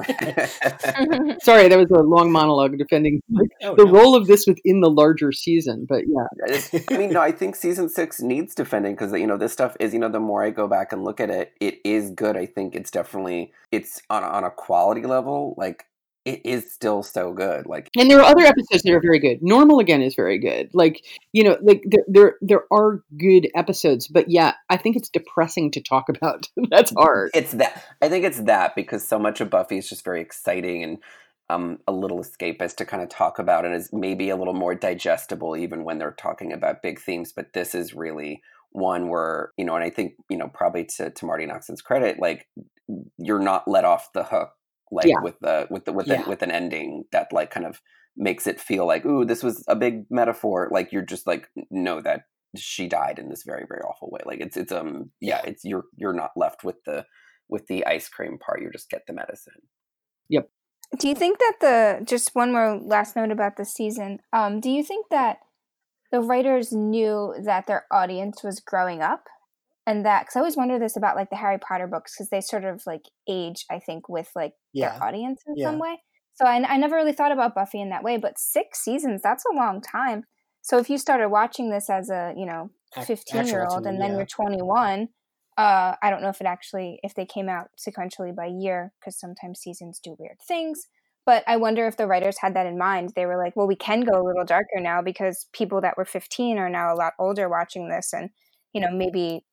sorry, that was a long monologue defending like, Oh, the no. role of this within the larger season. But yeah, I mean, no, I think season six needs defending because you know this stuff is you know the more I go back and look at it, it is good. I think it's definitely it's on on a quality level like it is still so good. Like and there are other episodes that are very good. Normal again is very good. Like you know, like there there, there are good episodes, but yeah, I think it's depressing to talk about. That's hard. it's that I think it's that because so much of Buffy is just very exciting and um, a little escapist to kind of talk about and is maybe a little more digestible even when they're talking about big themes. But this is really one where you know, and I think you know probably to to Marti Noxon's credit, like you're not let off the hook like Yeah. with the with the with Yeah. an, with an ending that like kind of makes it feel like ooh this was a big metaphor like you're just like know that she died in this very very awful way like it's it's um yeah it's you're you're not left with the with the ice cream part you just get the medicine Yep. Do you think that the just one more last note about the season? Um, do you think that the writers knew that their audience was growing up, and that because I always wonder this about like the Harry Potter books because they sort of like age, I think, with like Yeah. their audience in Yeah. some way. So I, I never really thought about Buffy in that way, but six seasons—that's a long time. So if you started watching this as a you know 15 year old and then yeah. you're twenty one, uh, I don't know if it actually if they came out sequentially by year because sometimes seasons do weird things. But I wonder if the writers had that in mind. They were like, well, we can go a little darker now because people that were 15 are now a lot older watching this and, you know, maybe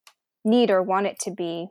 need or want it to be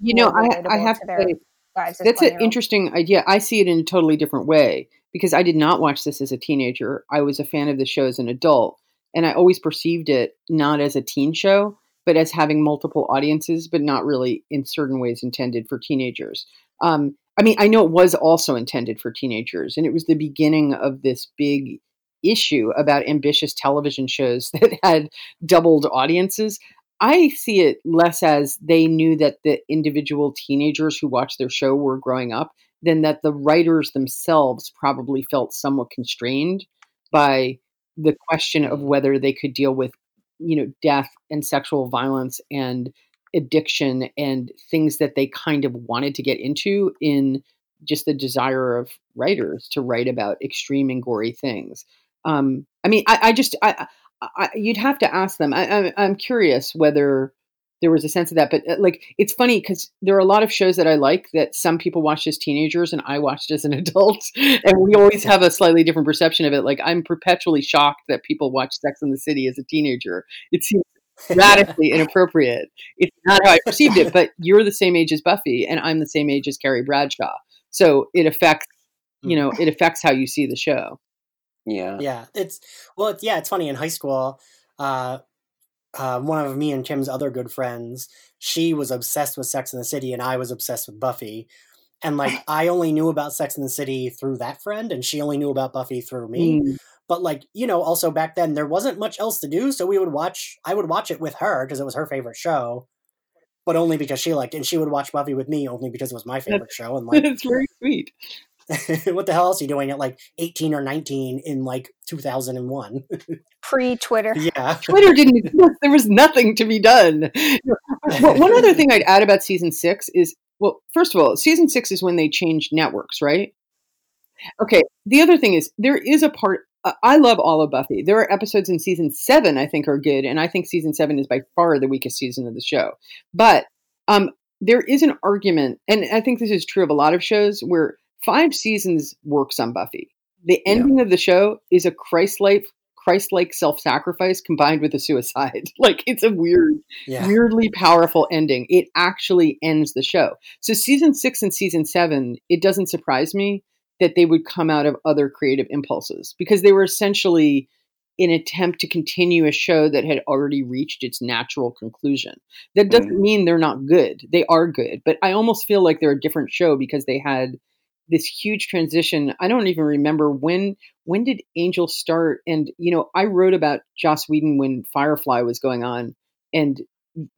You know, I, I have to to say, lives That's an interesting idea. I see it in a totally different way because I did not watch this as a teenager. I was a fan of the show as an adult, and I always perceived it not as a teen show, but as having multiple audiences, but not really in certain ways intended for teenagers. Um, I mean, I know it was also intended for teenagers, and it was the beginning of this big issue about ambitious television shows that had doubled audiences. I see it less as they knew that the individual teenagers who watched their show were growing up than that the writers themselves probably felt somewhat constrained by the question of whether they could deal with you know death and sexual violence and addiction and things that they kind of wanted to get into in just the desire of writers to write about extreme and gory things. Um, I mean, I, I just, I, I, you'd have to ask them. I, I'm curious whether there was a sense of that, but uh, like, it's funny because there are a lot of shows that I like that some people watched as teenagers and I watched as an adult, and we always have a slightly different perception of it. Like, I'm perpetually shocked that people watch Sex in the City as a teenager. It seems radically inappropriate. It's not how I perceived it, but you're the same age as Buffy, and I'm the same age as Carrie Bradshaw. So it affects, you know, it affects how you see the show. Yeah. Yeah. It's well, it's, yeah, it's funny in high school. Uh, uh, one of me and Kim's other good friends, she was obsessed with Sex in the City, and I was obsessed with Buffy. And like, I only knew about Sex in the City through that friend, and she only knew about Buffy through me. Mm. But like, you know, also back then there wasn't much else to do, so we would watch. I would watch it with her because it was her favorite show, but only because she liked it. And she would watch Buffy with me only because it was my favorite show. And like, it's very sweet. what the hell else are you doing at like 18 or 19 in like 2001? Pre Twitter. yeah. Twitter didn't exist. There was nothing to be done. Well, one other thing I'd add about season six is well, first of all, season six is when they changed networks, right? Okay. The other thing is there is a part. Uh, I love all of Buffy. There are episodes in season seven I think are good, and I think season seven is by far the weakest season of the show. But um, there is an argument, and I think this is true of a lot of shows where five seasons works on Buffy. The ending yeah. of the show is a Christ-like Christ-like self-sacrifice combined with a suicide. like it's a weird, yeah. weirdly powerful ending. It actually ends the show. So season six and season seven, it doesn't surprise me that they would come out of other creative impulses because they were essentially an attempt to continue a show that had already reached its natural conclusion. That doesn't mm. mean they're not good. They are good, but I almost feel like they're a different show because they had this huge transition. I don't even remember when when did Angel start and you know, I wrote about Joss Whedon when Firefly was going on and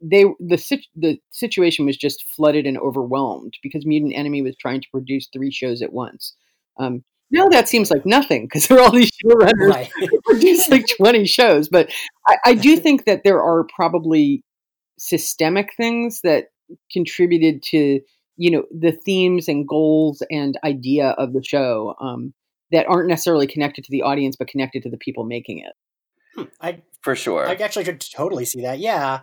they the the situation was just flooded and overwhelmed because Mutant Enemy was trying to produce three shows at once. Um, now that seems like nothing because there are all these showrunners right. produce like 20 shows. But I, I do think that there are probably systemic things that contributed to you know the themes and goals and idea of the show um, that aren't necessarily connected to the audience but connected to the people making it. Hmm, I for sure. I actually could totally see that. Yeah,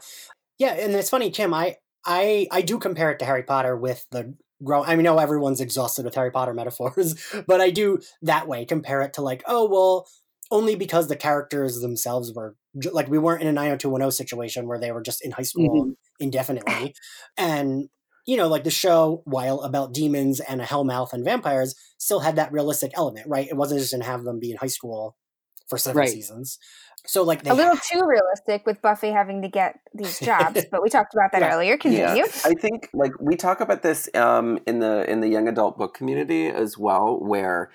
yeah, and it's funny, Kim. I I I do compare it to Harry Potter with the grow I mean, know everyone's exhausted with Harry Potter metaphors, but I do that way compare it to like, oh well, only because the characters themselves were like we weren't in a 90210 situation where they were just in high school mm-hmm. indefinitely, and you know, like the show, while about demons and a hellmouth and vampires, still had that realistic element, right? It wasn't just gonna have them be in high school for seven right. seasons. So like a little too realistic with Buffy having to get these jobs, but we talked about that yeah. earlier. Continue. Yeah. I think like we talk about this um, in the in the young adult book community as well, where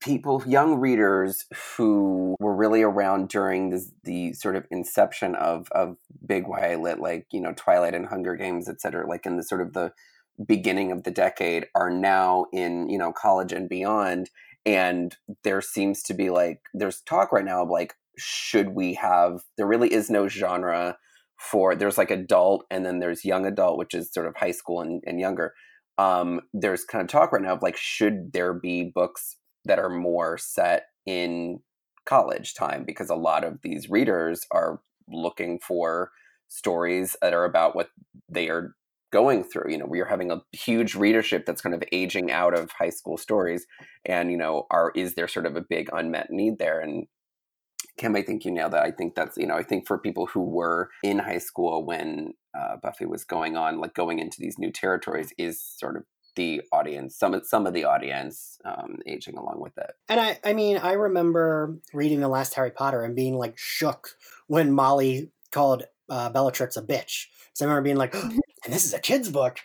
people, young readers who were really around during the sort of inception of of big YA lit, like you know Twilight and Hunger Games, et cetera, like in the sort of the beginning of the decade, are now in you know college and beyond, and there seems to be like there's talk right now of like should we have there really is no genre for there's like adult and then there's young adult which is sort of high school and, and younger. Um, there's kind of talk right now of like should there be books that are more set in college time because a lot of these readers are looking for stories that are about what they are going through you know we are having a huge readership that's kind of aging out of high school stories and you know are is there sort of a big unmet need there and Kim, I think you nailed that. I think that's, you know, I think for people who were in high school when uh, Buffy was going on, like going into these new territories, is sort of the audience, some of some of the audience um, aging along with it. And I, I mean, I remember reading the last Harry Potter and being like shook when Molly called uh, Bellatrix a bitch. So I remember being like, and this is a kid's book.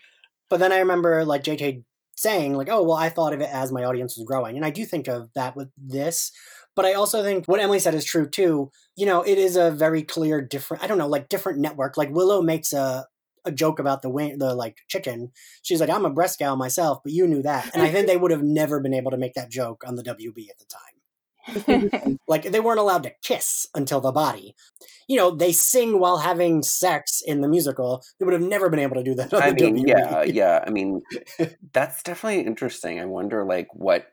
But then I remember like JK saying like, oh well, I thought of it as my audience was growing, and I do think of that with this. But I also think what Emily said is true too. You know, it is a very clear different. I don't know, like different network. Like Willow makes a a joke about the wing, the like chicken. She's like, I'm a breast gal myself, but you knew that. And I think they would have never been able to make that joke on the WB at the time. like they weren't allowed to kiss until the body. You know, they sing while having sex in the musical. They would have never been able to do that. On I the mean, WWE. yeah, yeah. I mean, that's definitely interesting. I wonder, like, what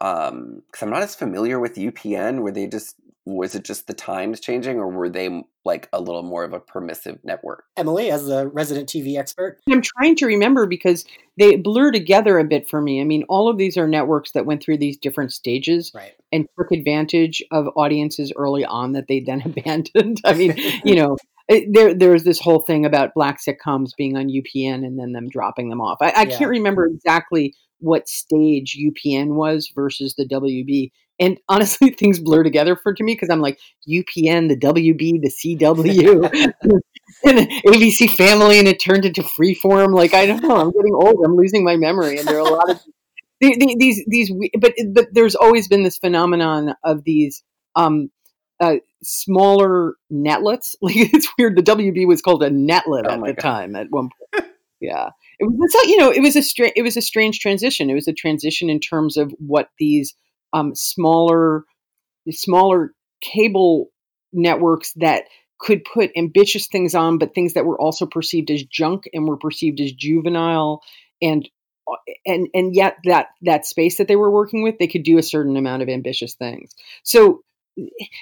um because i'm not as familiar with upn where they just was it just the times changing or were they like a little more of a permissive network Emily, as a resident TV expert, I'm trying to remember because they blur together a bit for me. I mean, all of these are networks that went through these different stages right? and took advantage of audiences early on that they then abandoned. I mean, you know, eh, there there's this whole thing about black sitcoms being on UPN and then them dropping them off. I, I Yeah. can't remember exactly what stage UPN was versus the WB. And honestly, things blur together for to me because I'm like UPN, the WB, the CW, and ABC Family, and it turned into Freeform. Like I don't know, I'm getting old. I'm losing my memory, and there are a lot of the- the- these these. But but there's always been this phenomenon of these um, uh, smaller netlets. Like it's weird. The WB was called a netlet Oh at the God. time at one point. Yeah, it was. It's, you know, it was a stra- it was a strange transition. It was a transition in terms of what these um, smaller smaller cable networks that could put ambitious things on, but things that were also perceived as junk and were perceived as juvenile and uh, and and yet that that space that they were working with, they could do a certain amount of ambitious things. So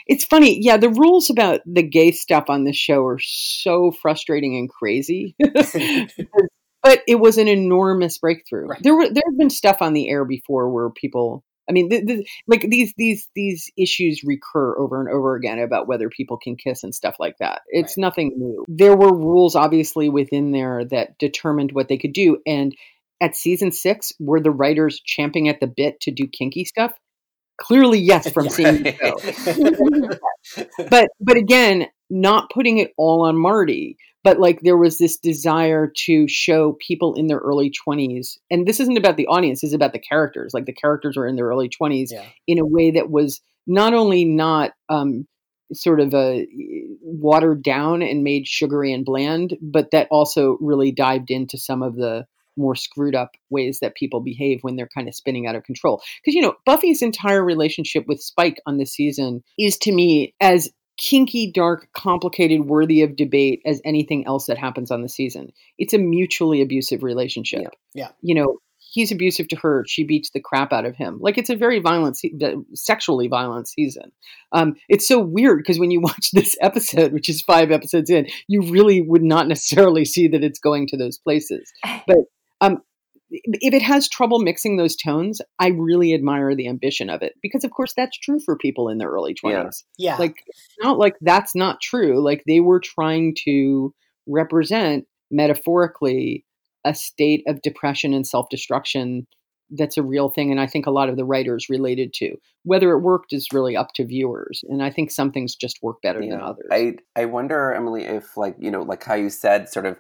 it's funny, yeah. The rules about the gay stuff on this show are so frustrating and crazy, but it was an enormous breakthrough. Right. There were there have been stuff on the air before where people. I mean, th- th- like these these these issues recur over and over again about whether people can kiss and stuff like that. It's Right. nothing new. There were rules obviously within there that determined what they could do, and at season six, were the writers champing at the bit to do kinky stuff? Clearly, yes, from seeing the show but but again not putting it all on marti but like there was this desire to show people in their early 20s and this isn't about the audience this is about the characters like the characters were in their early 20s yeah, in a way that was not only not um, sort of a watered down and made sugary and bland but that also really dived into some of the more screwed up ways that people behave when they're kind of spinning out of control. Because you know buffy's entire relationship with spike on this season is to me as kinky dark complicated worthy of debate as anything else that happens on the season it's a mutually abusive relationship Yeah. Yeah. you know he's abusive to her she beats the crap out of him like it's a very violent se- sexually violent season um, it's so weird because when you watch this episode which is five episodes in you really would not necessarily see that it's going to those places but if it has trouble mixing those tones i really admire the ambition of it because of course that's true for people in their early 20s Yeah. yeah. like not like that's not true. Like they were trying to represent metaphorically a state of depression and self-destruction that's a real thing and i think a lot of the writers related to. Whether it worked is really up to viewers and i think some things just work better than others. I I wonder, Emily, if like you know, like how you said, sort of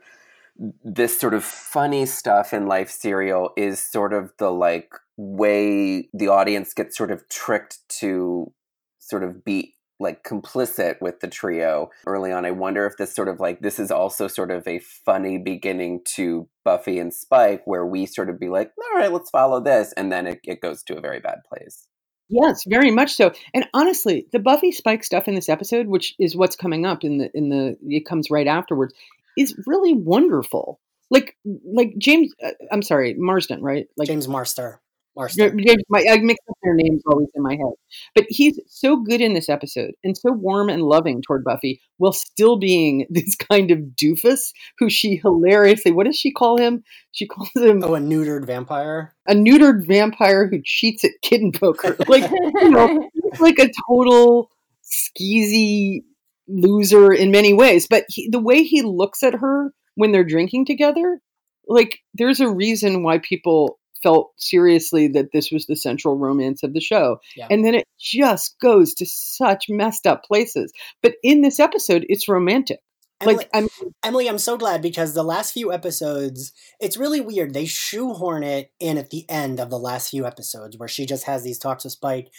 this sort of funny stuff in life serial is sort of the like way the audience gets sort of tricked to sort of be like complicit with the trio early on. I wonder if this sort of like this is also sort of a funny beginning to Buffy and Spike, where we sort of be like, all right, let's follow this, and then it, it goes to a very bad place. Yes, very much so. And honestly, the Buffy Spike stuff in this episode, which is what's coming up in the in the it comes right afterwards, is really wonderful. Like like James, uh, I'm sorry, Marsden, right? Like James Marster. Marster. James, my, I mix up their names always in my head. But he's so good in this episode and so warm and loving toward Buffy while still being this kind of doofus who she hilariously, what does she call him? She calls him Oh, a neutered vampire. a neutered vampire who cheats at kitten poker. Like, you know, like a total skeezy loser in many ways. But he, the way he looks at her when they're drinking together, like, there's a reason why people felt seriously that this was the central romance of the show. Yeah. And then it just goes to such messed up places. But in this episode, it's romantic. Emily, Like, I'm Emily, I'm so glad because the last few episodes, it's really weird. They shoehorn it in at the end of the last few episodes where she just has these talks with Spike.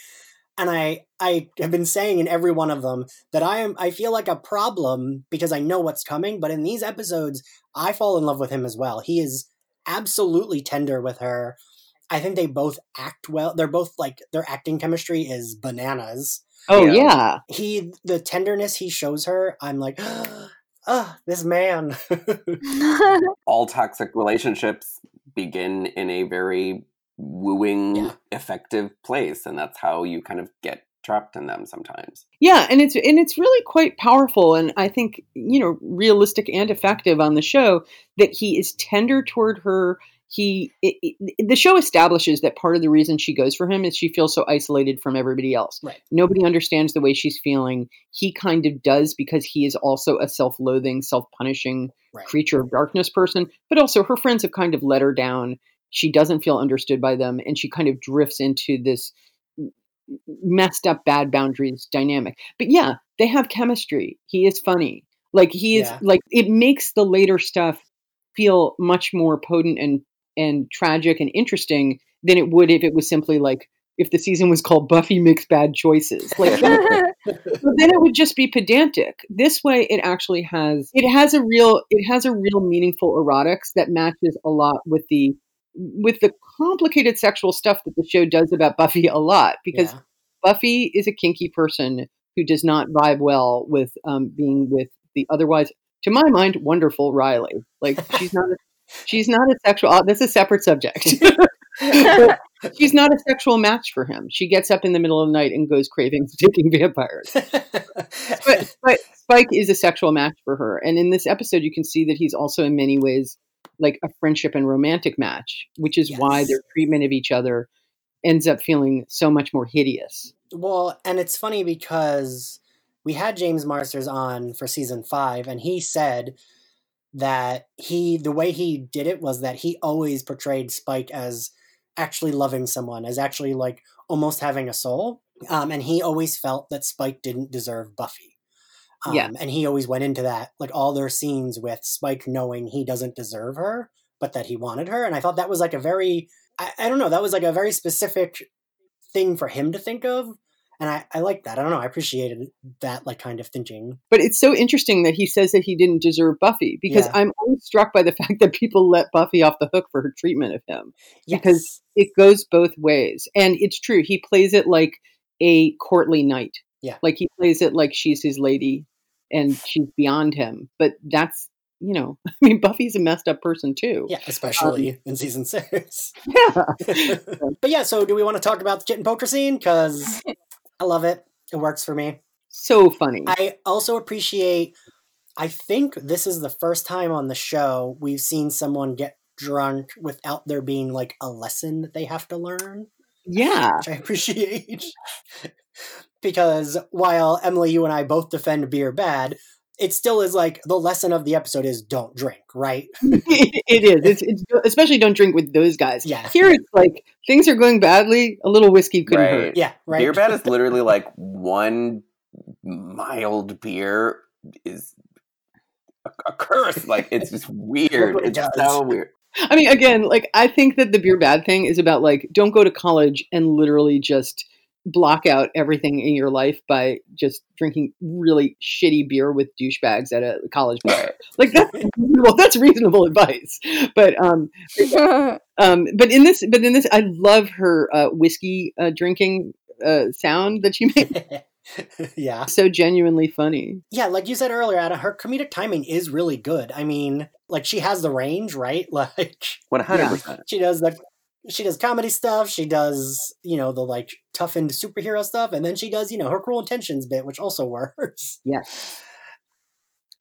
And I I have been saying in every one of them that I am I feel like a problem because I know what's coming, but in these episodes I fall in love with him as well. He is absolutely tender with her. I think they both act well. They're both like their acting chemistry is bananas. Oh Yeah. yeah. He the tenderness he shows her, I'm like, ah, this man. All toxic relationships begin in a very wooing, Yeah. effective place, and that's how you kind of get trapped in them sometimes. Yeah, and it's and it's really quite powerful, and I think you know realistic and effective on the show that he is tender toward her. He it, it- the show establishes that part of the reason she goes for him is she feels so isolated from everybody else. Right. Nobody understands the way she's feeling. He kind of does because he is also a self-loathing, self-punishing right. creature of darkness person, but also her friends have kind of let her down. She doesn't feel understood by them, and she kind of drifts into this messed up bad boundaries dynamic. But yeah, they have chemistry. He is funny. Like he is Yeah. like it makes the later stuff feel much more potent and and tragic and interesting than it would if it was simply like if the season was called Buffy makes bad choices. Like then- it would just be pedantic. This way, it actually has it has a real it has a real meaningful erotics that matches a lot with the with the complicated sexual stuff that the show does about Buffy a lot because Yeah. Buffy is a kinky person who does not vibe well with um, being with the otherwise, to my mind, wonderful Riley. Like she's not a, she's not a sexual. uh, That's a separate subject. She's not a sexual match for him. She gets up in the middle of the night and goes craving sticking vampires. But, but Spike is a sexual match for her, and in this episode, you can see that he's also in many ways like a friendship and romantic match, which is why their treatment of each other ends up feeling so much more hideous. Well, and it's funny because we had James Marsters on for season five, and he said that he the way he did it was that he always portrayed Spike as actually loving someone, as actually like almost having a soul. Um, and he always felt that Spike didn't deserve Buffy. Um, Yeah. And he always went into that, like all their scenes with Spike knowing he doesn't deserve her, but that he wanted her. And I thought that was like a very, I, I don't know, that was like a very specific thing for him to think of. And I, I like that. I don't know. I appreciated that like kind of thinking. But it's so interesting that he says that he didn't deserve Buffy because Yeah. I'm always struck by the fact that people let Buffy off the hook for her treatment of him. Because- It goes both ways. And it's true. He plays it like a courtly knight. Yeah. Like he plays it like she's his lady and she's beyond him. But that's, you know, I mean, Buffy's a messed up person too. yeah, especially um, in season six. Yeah. but yeah, so do we want to talk about the kitten poker scene? Because I love it. It works for me. So funny. I also appreciate. I think this is the first time on the show we've seen someone get drunk without there being like a lesson that they have to learn, yeah. which I appreciate. Because while Emily, you and I both defend beer bad, it still is like the lesson of the episode is don't drink, right? it is. It's, it's especially don't drink with those guys. Yeah. Here it's like things are going badly. A little whiskey couldn't Right. hurt. Yeah, right. Beer bad is literally like one mild beer is a, a curse. Like it's just weird. really It's does. so weird. I mean, again, like I think that the beer bad thing is about like don't go to college and literally just block out everything in your life by just drinking really shitty beer with douchebags at a college bar. Like that's well, that's reasonable advice. But um, um, but in this, but in this, I love her uh, whiskey uh, drinking uh, sound that she makes. yeah. so genuinely funny. Yeah, like you said earlier, Anna, her comedic timing is really good. I mean, like she has the range, right? Like One hundred percent. she does the she does comedy stuff, she does, you know, the like toughened superhero stuff, and then she does, you know, her cruel intentions bit, which also works. Yes.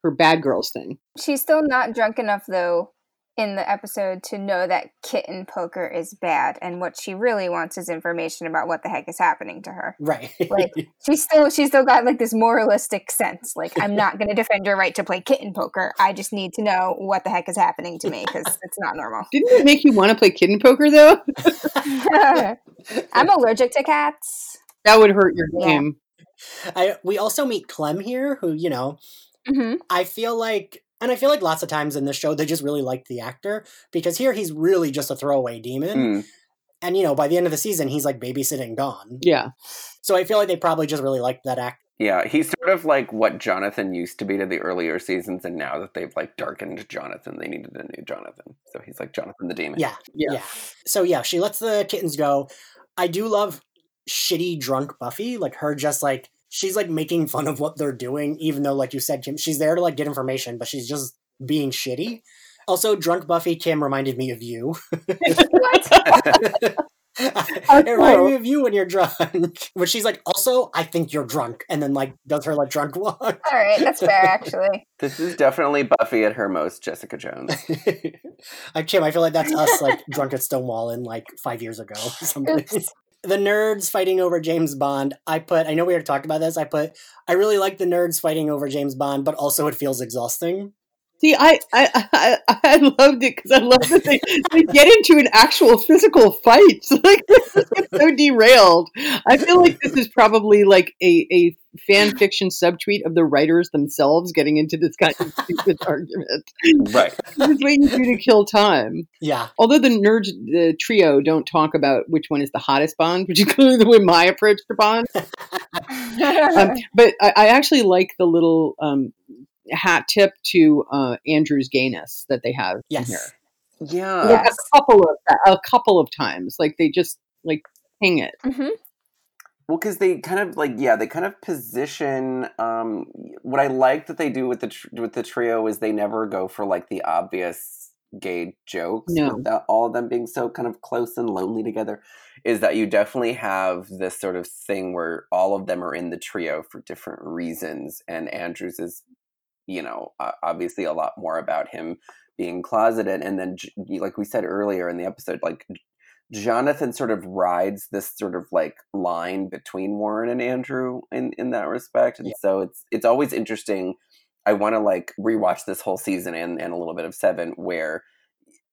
Her bad girls thing. She's still not drunk enough, though, in the episode to know that kitten poker is bad, and what she really wants is information about what the heck is happening to her. Right. Like she's still she's still got like this moralistic sense. Like I'm not going to defend your right to play kitten poker. I just need to know what the heck is happening to me because it's not normal. Didn't it make you want to play kitten poker though? I'm allergic to cats. That would hurt your Yeah. game. I we also meet Clem here, who, you know, hmm I feel like and I feel like lots of times in this show they just really liked the actor because here he's really just a throwaway demon. Mm. And you know, by the end of the season he's like babysitting Dawn. Yeah. So I feel like they probably just really liked that act Yeah, he's sort of like what Jonathan used to be to the earlier seasons, and now that they've like darkened Jonathan, they needed a new Jonathan. So he's like Jonathan the Demon. Yeah, Yeah. yeah. So yeah, she lets the kittens go. I do love shitty drunk Buffy, like her just like she's like making fun of what they're doing, even though like you said, Kim, she's there to like get information, but she's just being shitty. Also, drunk Buffy Kim reminded me of you. what? it reminded me of you when you're drunk. When she's like, also, I think you're drunk, and then like does her like drunk walk. All right, that's fair actually. This is definitely Buffy at her most Jessica Jones. I Kim, I feel like that's us like drunk at Stonewall in like five years ago. or something. Oops. The nerds fighting over James Bond. I put. I know we already talked about this. I put. I really like the nerds fighting over James Bond, but also it feels exhausting. See, I I I, I loved it because I love that they, they get into an actual physical fight. Like this is so derailed. I feel like this is probably like a, a fan fiction subtweet of the writers themselves getting into this kind of stupid argument. right. Just waiting for you to kill time. Yeah, Although the nerds, the trio, don't talk about which one is the hottest Bond, which is clearly the way my approach to Bond. Um, but I, I actually like the little um, hat tip to uh, Andrew's gayness that they have in yes. here. Yeah. Like Yes. a couple of a couple of times, like they just like ping it. Mhm. Well, because they kind of like yeah, they kind of position. Um, what I like that they do with the tr- with the trio is they never go for like the obvious gay jokes. No. without all of them being so kind of close and lonely together. Is that you definitely have this sort of thing where all of them are in the trio for different reasons, and Andrews is, you know, obviously a lot more about him being closeted, and then like we said earlier in the episode, like Jonathan sort of rides this sort of like line between Warren and Andrew in in that respect, and Yeah. so it's it's always interesting. I want to like rewatch this whole season and and a little bit of Seven where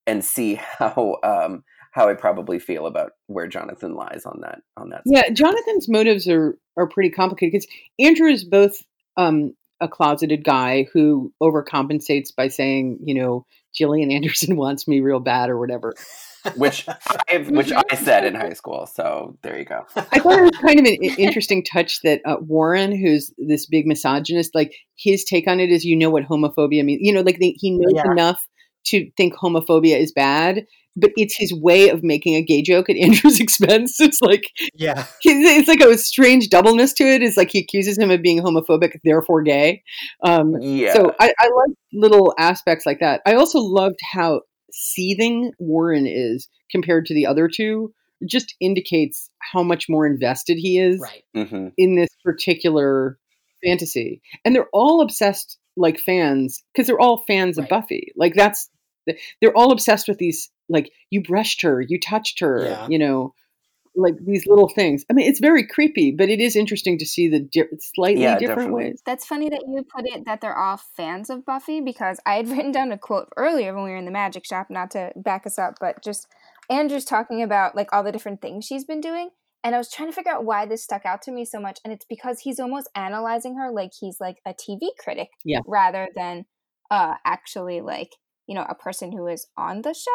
and see how um how I probably feel about where Jonathan lies on that on that. Yeah, Jonathan's motives are are pretty complicated because Andrew is both um, a closeted guy who overcompensates by saying, you know, Gillian Anderson wants me real bad or whatever. Which I which I said in high school. So there you go. I thought it was kind of an interesting touch that uh, Warren, who's this big misogynist, like his take on it is, you know what homophobia means. You know, like they, he knows Yeah. enough to think homophobia is bad, but it's his way of making a gay joke at Andrew's expense. It's like Yeah, it's like a strange doubleness to it. it. Is like he accuses him of being homophobic, therefore gay. Um, Yeah. So I, I like little aspects like that. I also loved how seething Warren is compared to the other two. Just indicates how much more invested he is right. hmm in this particular fantasy. And they're all obsessed like fans because they're all fans Right. of Buffy. Like that's they're all obsessed with these like you brushed her, you touched her, Yeah. you know, like these little things. I mean, it's very creepy, but it is interesting to see the di- slightly Yeah, different definitely. ways. That's funny that you put it that they're all fans of Buffy because I had written down a quote earlier when we were in the magic shop, not to back us up, but just Andrew's talking about like all the different things she's been doing. And I was trying to figure out why this stuck out to me so much. And it's because he's almost analyzing her like he's like a TV critic Yeah. rather than uh, actually like, you know, a person who is on the show.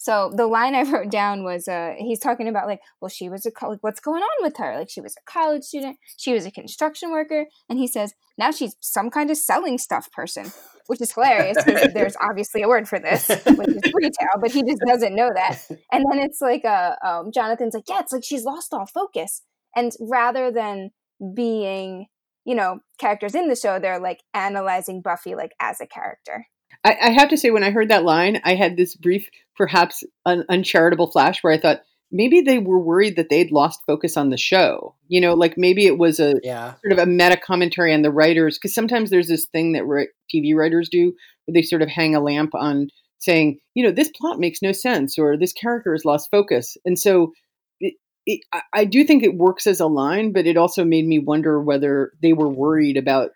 So the line I wrote down was uh, he's talking about like, well, she was a co- like, what's going on with her? Like she was a college student, she was a construction worker, and he says now she's some kind of selling stuff person, which is hilarious because there's obviously a word for this, which is retail, but he just doesn't know that. And then it's like uh, um, Jonathan's like, yeah, it's like she's lost all focus, and rather than being you know characters in the show, they're like analyzing Buffy like as a character. I, I have to say, when I heard that line, I had this brief, perhaps un- uncharitable flash where I thought maybe they were worried that they'd lost focus on the show. You know, like maybe it was a Yeah, sort of a meta commentary on the writers because sometimes there's this thing that ri- TV writers do where they sort of hang a lamp on saying, you know, this plot makes no sense or this character has lost focus, and so. It, it, I- I do think it works as a line, but it also made me wonder whether they were worried about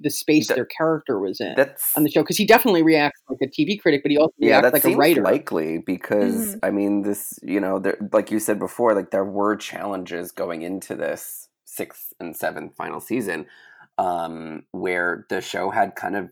the space That- their character was in That's on the show because he definitely reacts like a TV critic, but he also yeah, reacts like seems a writer. likely because I mean, this you know, there, like you said before, like there were challenges going into this sixth and seventh final season, um, where the show had kind of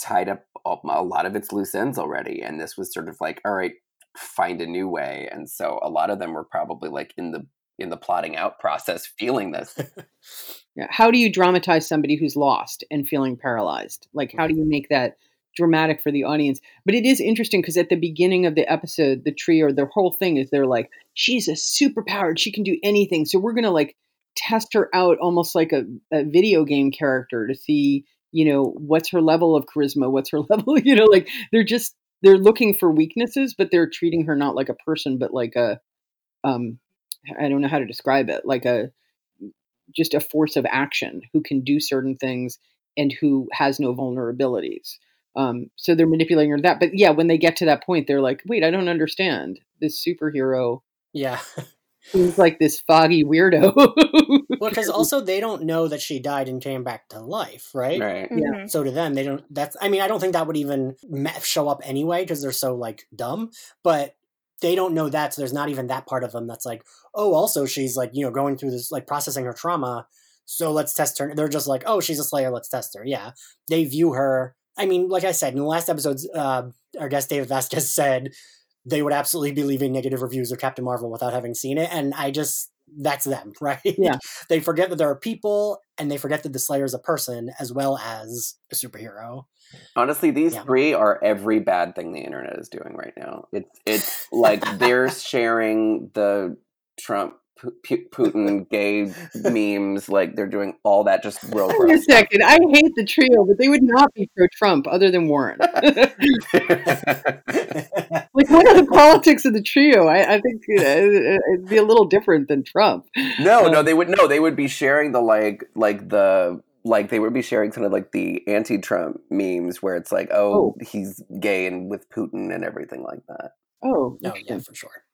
tied up a a lot of its loose ends already, and this was sort of like, all right, find a new way, and so a lot of them were probably like in the in the plotting out process feeling this. Yeah. How do you dramatize somebody who's lost and feeling paralyzed? Like, how do you make that dramatic for the audience? But it is interesting because at the beginning of the episode, the tree or the whole thing is they're like, she's a superpowered, she can do anything. So we're going to like test her out almost like a, a video game character to see, you know, what's her level of charisma, what's her level, you know, like they're just, they're looking for weaknesses, but they're treating her not like a person, but like a, um, I don't know how to describe it, like a, just a force of action who can do certain things and who has no vulnerabilities. Um, so they're manipulating her that. But yeah, when they get to that point, they're like, wait, I don't understand. This superhero Yeah. He's like this foggy weirdo. well, because also they don't know that she died and came back to life, right? Right. Yeah. Mhm. So to them, they don't. That's. I mean, I don't think that would even show up anyway because they're so like dumb. But they don't know that, so there's not even that part of them that's like, oh, also she's like you know going through this like processing her trauma. So let's test her. They're just like, oh, she's a Slayer. Let's test her. Yeah, they view her. I mean, like I said in the last episodes, uh, our guest David Vasquez said they would absolutely be leaving negative reviews of Captain Marvel without having seen it, and I just that's them, right? Yeah. they forget that there are people, and they forget that the Slayer is a person as well as a superhero. Honestly, these Yeah. three are every bad thing the internet is doing right now. It's it's like they're sharing the Trump Pu- Pu- Putin gay memes. Like they're doing all that just real Wait a second. I hate the trio, but they would not be pro Trump other than Warren. like, what are the politics of the trio? I, I think you know, it'd be a little different than Trump. no, no, Um, they would no, they would be sharing the like like the like they would be sharing kind of like the anti-Trump memes where it's like, oh, he's gay and with Putin and everything like that. Oh, no, yeah, for sure.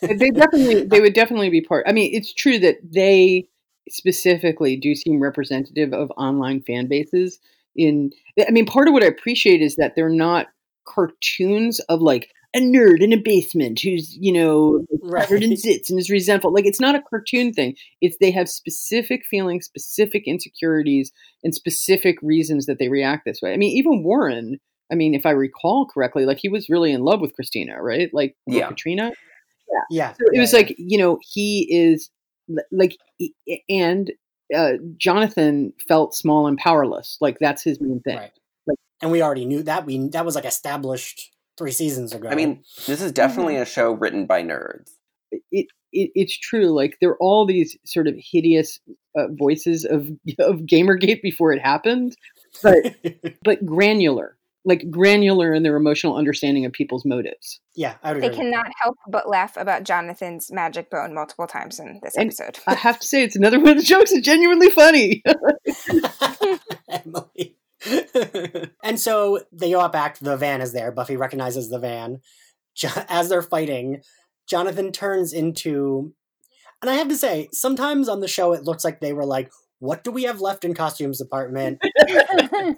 They definitely they would definitely be part i mean it's true that they specifically do seem representative of online fan bases in i mean part of what i appreciate is that they're not cartoons of like a nerd in a basement who's you know covered in zits and is resentful. Like it's not a cartoon thing. It's they have specific feelings specific insecurities and specific reasons that they react this way. I mean even warren i mean if i recall correctly like he was really in love with christina right? Like Yeah. katrina Yeah, so it yeah, was yeah. like you know he is like and uh, jonathan felt small and powerless like that's his main thing right. like- and we already knew that. We that was like established three seasons ago. I mean, this is definitely a show written by nerds. it, it it's true like there are all these sort of hideous uh, voices of of gamergate before it happened but but granular like granular in their emotional understanding of people's motives yeah, I would agree. They cannot help but laugh about Jonathan's magic bone multiple times in this And- episode. i have to say it's another one of the jokes that's genuinely funny Emily. and so they go out back. The van is there. Buffy recognizes the van. Jo- As they're fighting, Jonathan turns into. And I have to say, sometimes on the show, it looks like they were like, "What do we have left in costumes department?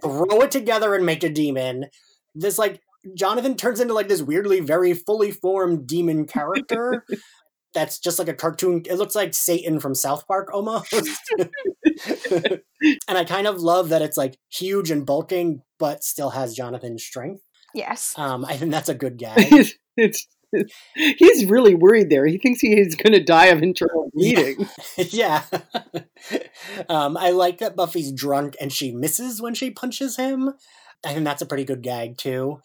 Throw it together and make a demon." This like Jonathan turns into like this weirdly very fully formed demon character. That's just like a cartoon. It looks like Satan from South Park almost. and I kind of love that it's like huge and bulking, but still has Jonathan's strength. yes. Um, I think that's a good gag. it's, it's he's really worried there he thinks he is going to die of internal bleeding yeah. um, I like that Buffy's drunk and she misses when she punches him. I think that's a pretty good gag too.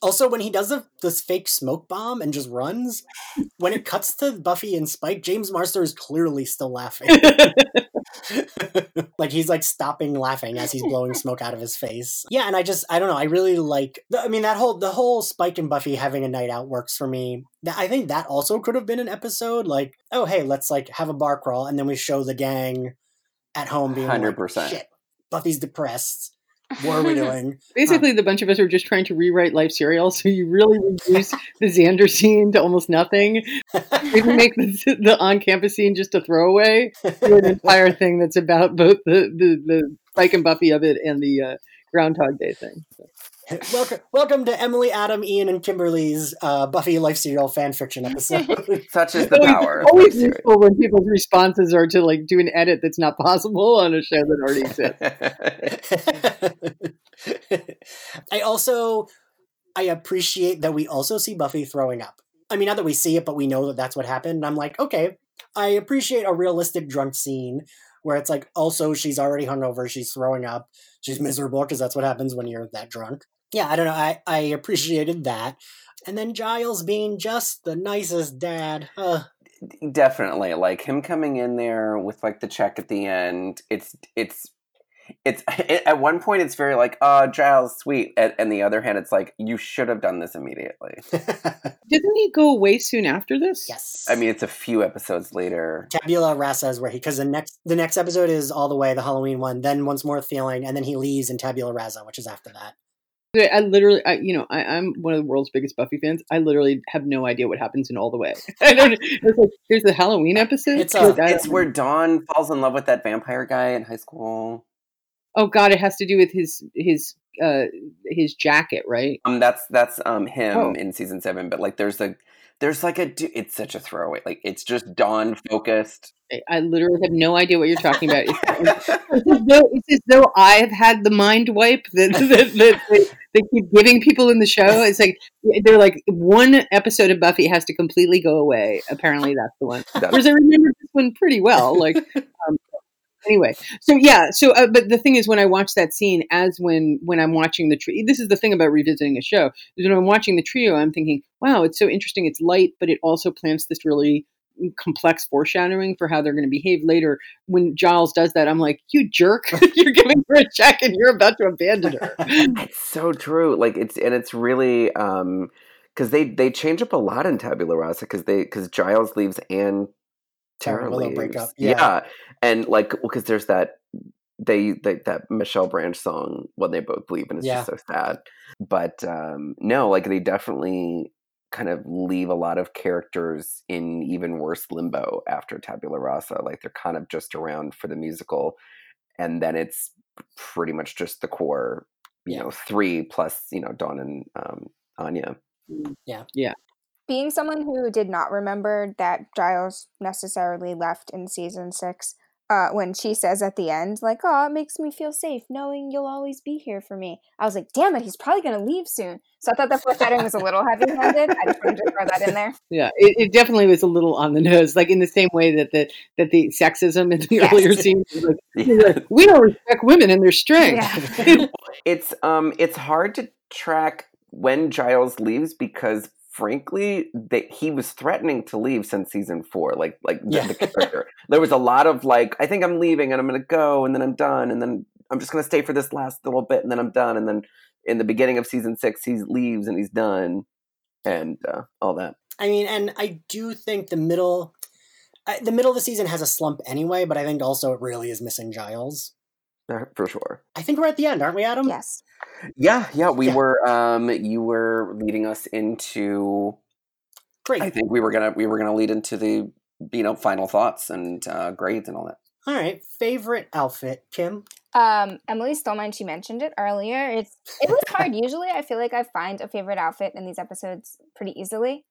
Also, when he does the, this fake smoke bomb and just runs, when it cuts to Buffy and Spike, James Marsters is clearly still laughing. like he's like stopping laughing as he's blowing smoke out of his face. Yeah, and I just I don't know. I really like. the- I mean that whole the whole Spike and Buffy having a night out works for me. That I think that also could have been an episode. Like, oh hey, let's like have a bar crawl, and then we show the gang at home being like, 100%. Buffy's depressed. What are we doing? Basically, the bunch of us are just trying to rewrite life serial, so you really reduce the Xander scene to almost nothing. Maybe make the, the on-campus scene just a throwaway. Do an entire thing that's about both the the, the Spike and Buffy of it and the uh, Groundhog Day thing. So, welcome, welcome to Emily, Adam, Ian, and Kimberly's uh, Buffy life serial fan fiction episode. Such is the power. of always web useful when people's responses are to like do an edit that's not possible on a show that already exists. I also I appreciate that we also see Buffy throwing up. I mean, not that we see it, but we know that that's what happened. And I'm like, okay, I appreciate a realistic drunk scene where it's like also she's already hungover, she's throwing up, she's miserable because that's what happens when you're that drunk. Yeah, I don't know. I I appreciated that, and then Giles being just the nicest dad. Uh, Definitely, like him coming in there with like the check at the end. It's it's it's at one point it's very like oh giles sweet and, and the other hand it's like you should have done this immediately Didn't he go away soon after this? yes. i mean it's a few episodes later Tabula Rasa is where he because the next the next episode is all the way the Halloween one, then once more feeling, and then he leaves in Tabula Rasa, which is after that. I literally, I, you know, I, I'm one of the world's biggest Buffy fans. I literally have no idea what happens in All the Way. I don't. It's like there's the Halloween episode. It's a- Like, it's where dawn falls in love with that vampire guy in high school oh God, it has to do with his his uh his jacket, right? um that's that's um him Oh. in season seven but like there's a there's like a it's such a throwaway like it's just dawn focused I, literally have no idea what you're talking about. It's, it's as though, it's as though I have had the mind wipe that, that, that they, keep giving people in the show. It's like they're like one episode of Buffy has to completely go away. Apparently, that's the one. Whereas I remember this one pretty well. Like um, anyway, so yeah, so uh, but the thing is, when I watch that scene, as when when I'm watching the tree, this is the thing about revisiting a show. Is when I'm watching the trio, I'm thinking, wow, it's so interesting. It's light, but it also plants this really complex foreshadowing for how they're going to behave later. When Giles does that, I'm like, you jerk! you're giving her a check and you're about to abandon her. it's so true like it's and it's really um because they they change up a lot in tabula rasa because they because giles leaves and Tara Tara Willow leaves. Yeah. yeah. and like because there's that they, they that Michelle Branch song when they both leave, and it's just so sad. But um no, like they definitely kind of leave a lot of characters in even worse limbo after Tabula Rasa. Like they're kind of just around for the musical, and then it's pretty much just the core, you Yeah. know, three plus you know Dawn and um, Anya. Being someone who did not remember that Giles necessarily left in season six, uh, when she says at the end, like, oh, it makes me feel safe knowing you'll always be here for me. I was like, damn it, he's probably going to leave soon. So I thought the foreshadowing was a little heavy handed. I just wanted to throw that in there. Yeah, it, it definitely was a little on the nose, like in the same way that the that the sexism in the Yes. earlier scenes. Like, you're we don't respect women and their strength. Yeah. it's um it's hard to track when Giles leaves because frankly that he was threatening to leave since season four like like the, Yeah. the character there was a lot of like i think i'm leaving and i'm gonna go and then i'm done and then i'm just gonna stay for this last little bit and then i'm done and then in the beginning of season six he leaves and he's done and uh, all that I mean, and I do think the middle, I, the middle of the season has a slump anyway. But I think also it really is missing Giles. uh, for sure I think we're at the end, aren't we, Adam? Yes. Yeah yeah we Yeah. were um you were leading us into Great. i think we were gonna we were gonna lead into the you know final thoughts and uh grades and all that All right. Favorite outfit, Kim? Um, Emily Stolman, she mentioned it earlier. It's it was hard. Usually, I feel like I find a favorite outfit in these episodes pretty easily.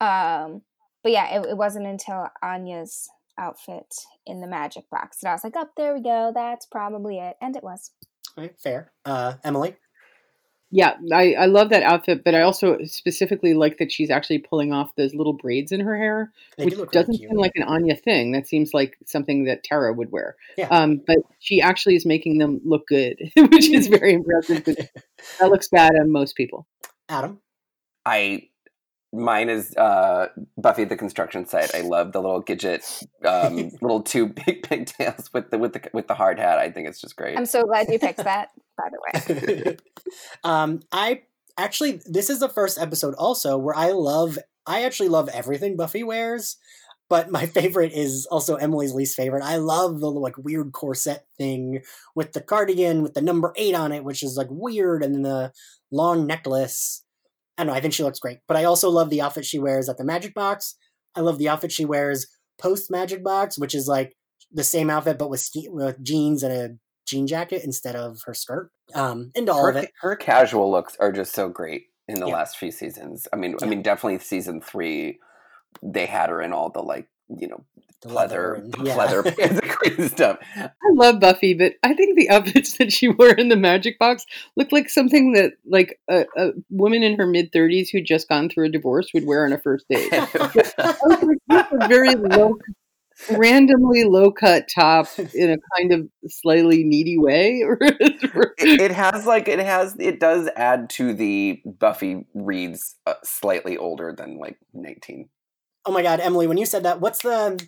Um, but yeah, it, it wasn't until Anya's outfit in the magic box that I was like, "Up there we go. That's probably it," and it was. All right, fair. Uh, Emily. Yeah, I, I love that outfit, but I also specifically like that she's actually pulling off those little braids in her hair, They which do doesn't cute. seem like an Anya thing. That seems like something that Tara would wear. Yeah. Um, but she actually is making them look good, which is very impressive. that looks bad on most people. Adam. I mine is uh Buffy the construction site. I love the little Gidget um little two big pigtails with the with the with the hard hat. I think it's just great. I'm so glad you picked that. By the way, um, I actually this is the first episode also where I love I actually love everything Buffy wears, but my favorite is also Emily's least favorite. I love the like weird corset thing with the cardigan with the number eight on it, which is like weird, and then the long necklace. I don't know. I think she looks great, but I also love the outfit she wears at the Magic Box. I love the outfit she wears post Magic Box, which is like the same outfit but with, ski- with jeans and a jean jacket instead of her skirt. Um, into all of her, it. her casual looks are just so great in the Yeah. last few seasons. I mean, I mean, definitely season three, they had her in all the like you know The leather, and- yeah. leather, pants and crazy stuff. I love Buffy, but I think the outfits that she wore in the magic box looked like something that like a, a woman in her mid thirties who'd just gone through a divorce would wear on a first date. Like, very low. randomly low cut top in a kind of slightly needy way. it, it has like it has it does add to the Buffy reads uh, slightly older than like nineteen. Oh my god, Emily, when you said that, what's the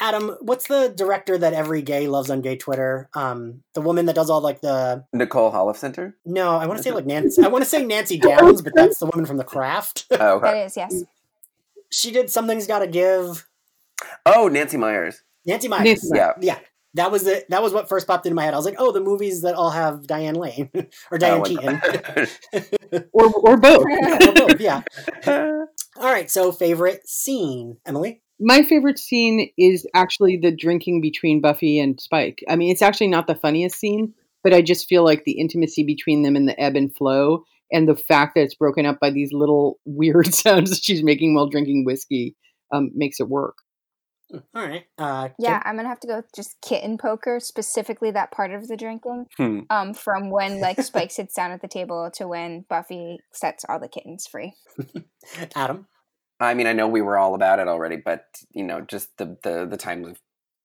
Adam, what's the director that every gay loves on gay Twitter? Um, the woman that does all like the Nicole Holofcener. No, I want to say like Nancy. I want to say Nancy Downs, but that's the woman from The Craft. Oh, okay. That is, yes. she did something's got to give. Oh, Nancy Meyers. Nancy Meyers. Nancy Yeah. Yeah, that was the that was what first popped into my head. I was like, oh, the movies that all have Diane Lane or Diane Oh, Keaton. or, or both. Or both, yeah. All right. So favorite scene, Emily. My favorite scene is actually the drinking between Buffy and Spike. I mean, it's actually not the funniest scene, but I just feel like the intimacy between them and the ebb and flow and the fact that it's broken up by these little weird sounds that she's making while drinking whiskey um, makes it work. All right. Uh, Yeah, I'm gonna have to go with just kitten poker, specifically that part of the drinking. Hmm. Um, from when like Spike sits down at the table to when Buffy sets all the kittens free. Adam. I mean, I know we were all about it already, but you know, just the the the time loop,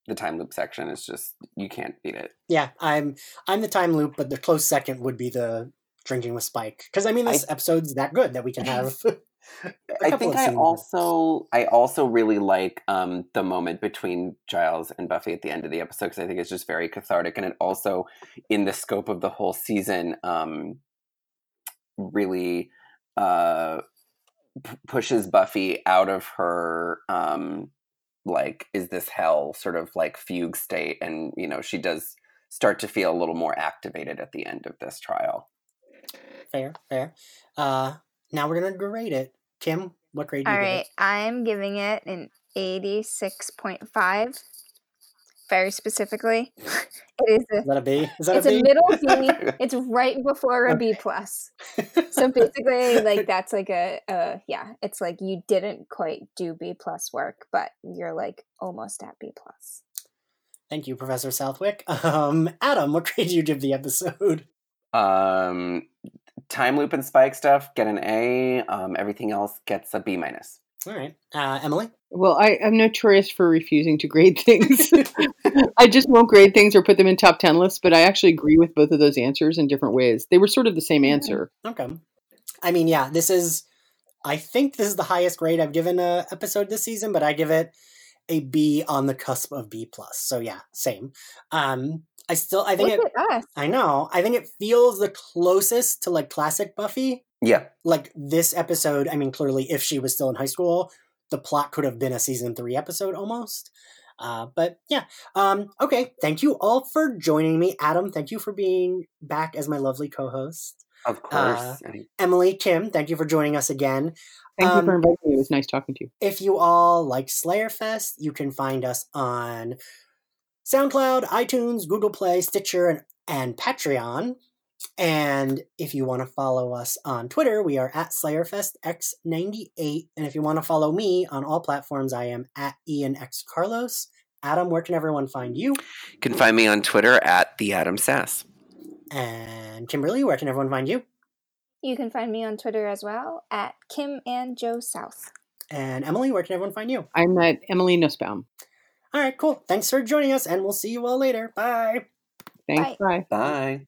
the time loop section is just you can't beat it. Yeah, I'm I'm the time loop, but the close second would be the drinking with Spike. Because I mean, this episode's that good that we can have. I think I scenes. also I also really like um, the moment between Giles and Buffy at the end of the episode because I think it's just very cathartic, and it also, in the scope of the whole season, um, really uh, p- pushes Buffy out of her um, like is this hell sort of like fugue state, and you know she does start to feel a little more activated at the end of this trial. fair, fair. Uh, now we're gonna grade it. Kim, what grade do All you right, I'm giving it an 86.5. Very specifically, it is a give it? Is that a B? Is that it's a a B? middle B. It's right before a B plus. So basically, like that's like a, a yeah. It's like you didn't quite do B plus work, but you're like almost at B plus. Thank you, Professor Southwick. Um, Adam, what grade do you give the episode? Um, time loop and spike stuff get an A. Um, everything else gets a B minus. All right, uh, Emily. Well, I, I'm notorious for refusing to grade things. I just won't grade things or put them in top 10 lists, but I actually agree with both of those answers in different ways. They were sort of the same answer. Okay. I mean, yeah, this is. I think this is the highest grade I've given a episode this season, but I give it a B on the cusp of B plus. So yeah, same. Um, I still, I think Look it. at us. I know. I think it feels the closest to like classic Buffy. Yeah, Like this episode. I mean, clearly, if she was still in high school, the plot could have been a season three episode almost. Uh, but yeah. Um, okay. Thank you all for joining me, Adam. Thank you for being back as my lovely co-host. of course. Uh, Emily, Kim, thank you for joining us again. Thank you for Um, inviting me. It was nice talking to you. If you all like Slayerfest, you can find us on SoundCloud, iTunes, Google Play, Stitcher, and, and Patreon. And if you want to follow us on Twitter, we are at SlayerFestX98. And if you want to follow me on all platforms, I am at Ian X Carlos. Adam, where can everyone find you? You can find me on Twitter at the Adam Sass. And Kimberly, where can everyone find you? You can find me on Twitter as well at Kim and Joe South. And Emily, where can everyone find you? I'm at Emily Nussbaum. All right, cool. Thanks for joining us, and we'll see you all later. Bye. Thanks. Bye. Bye.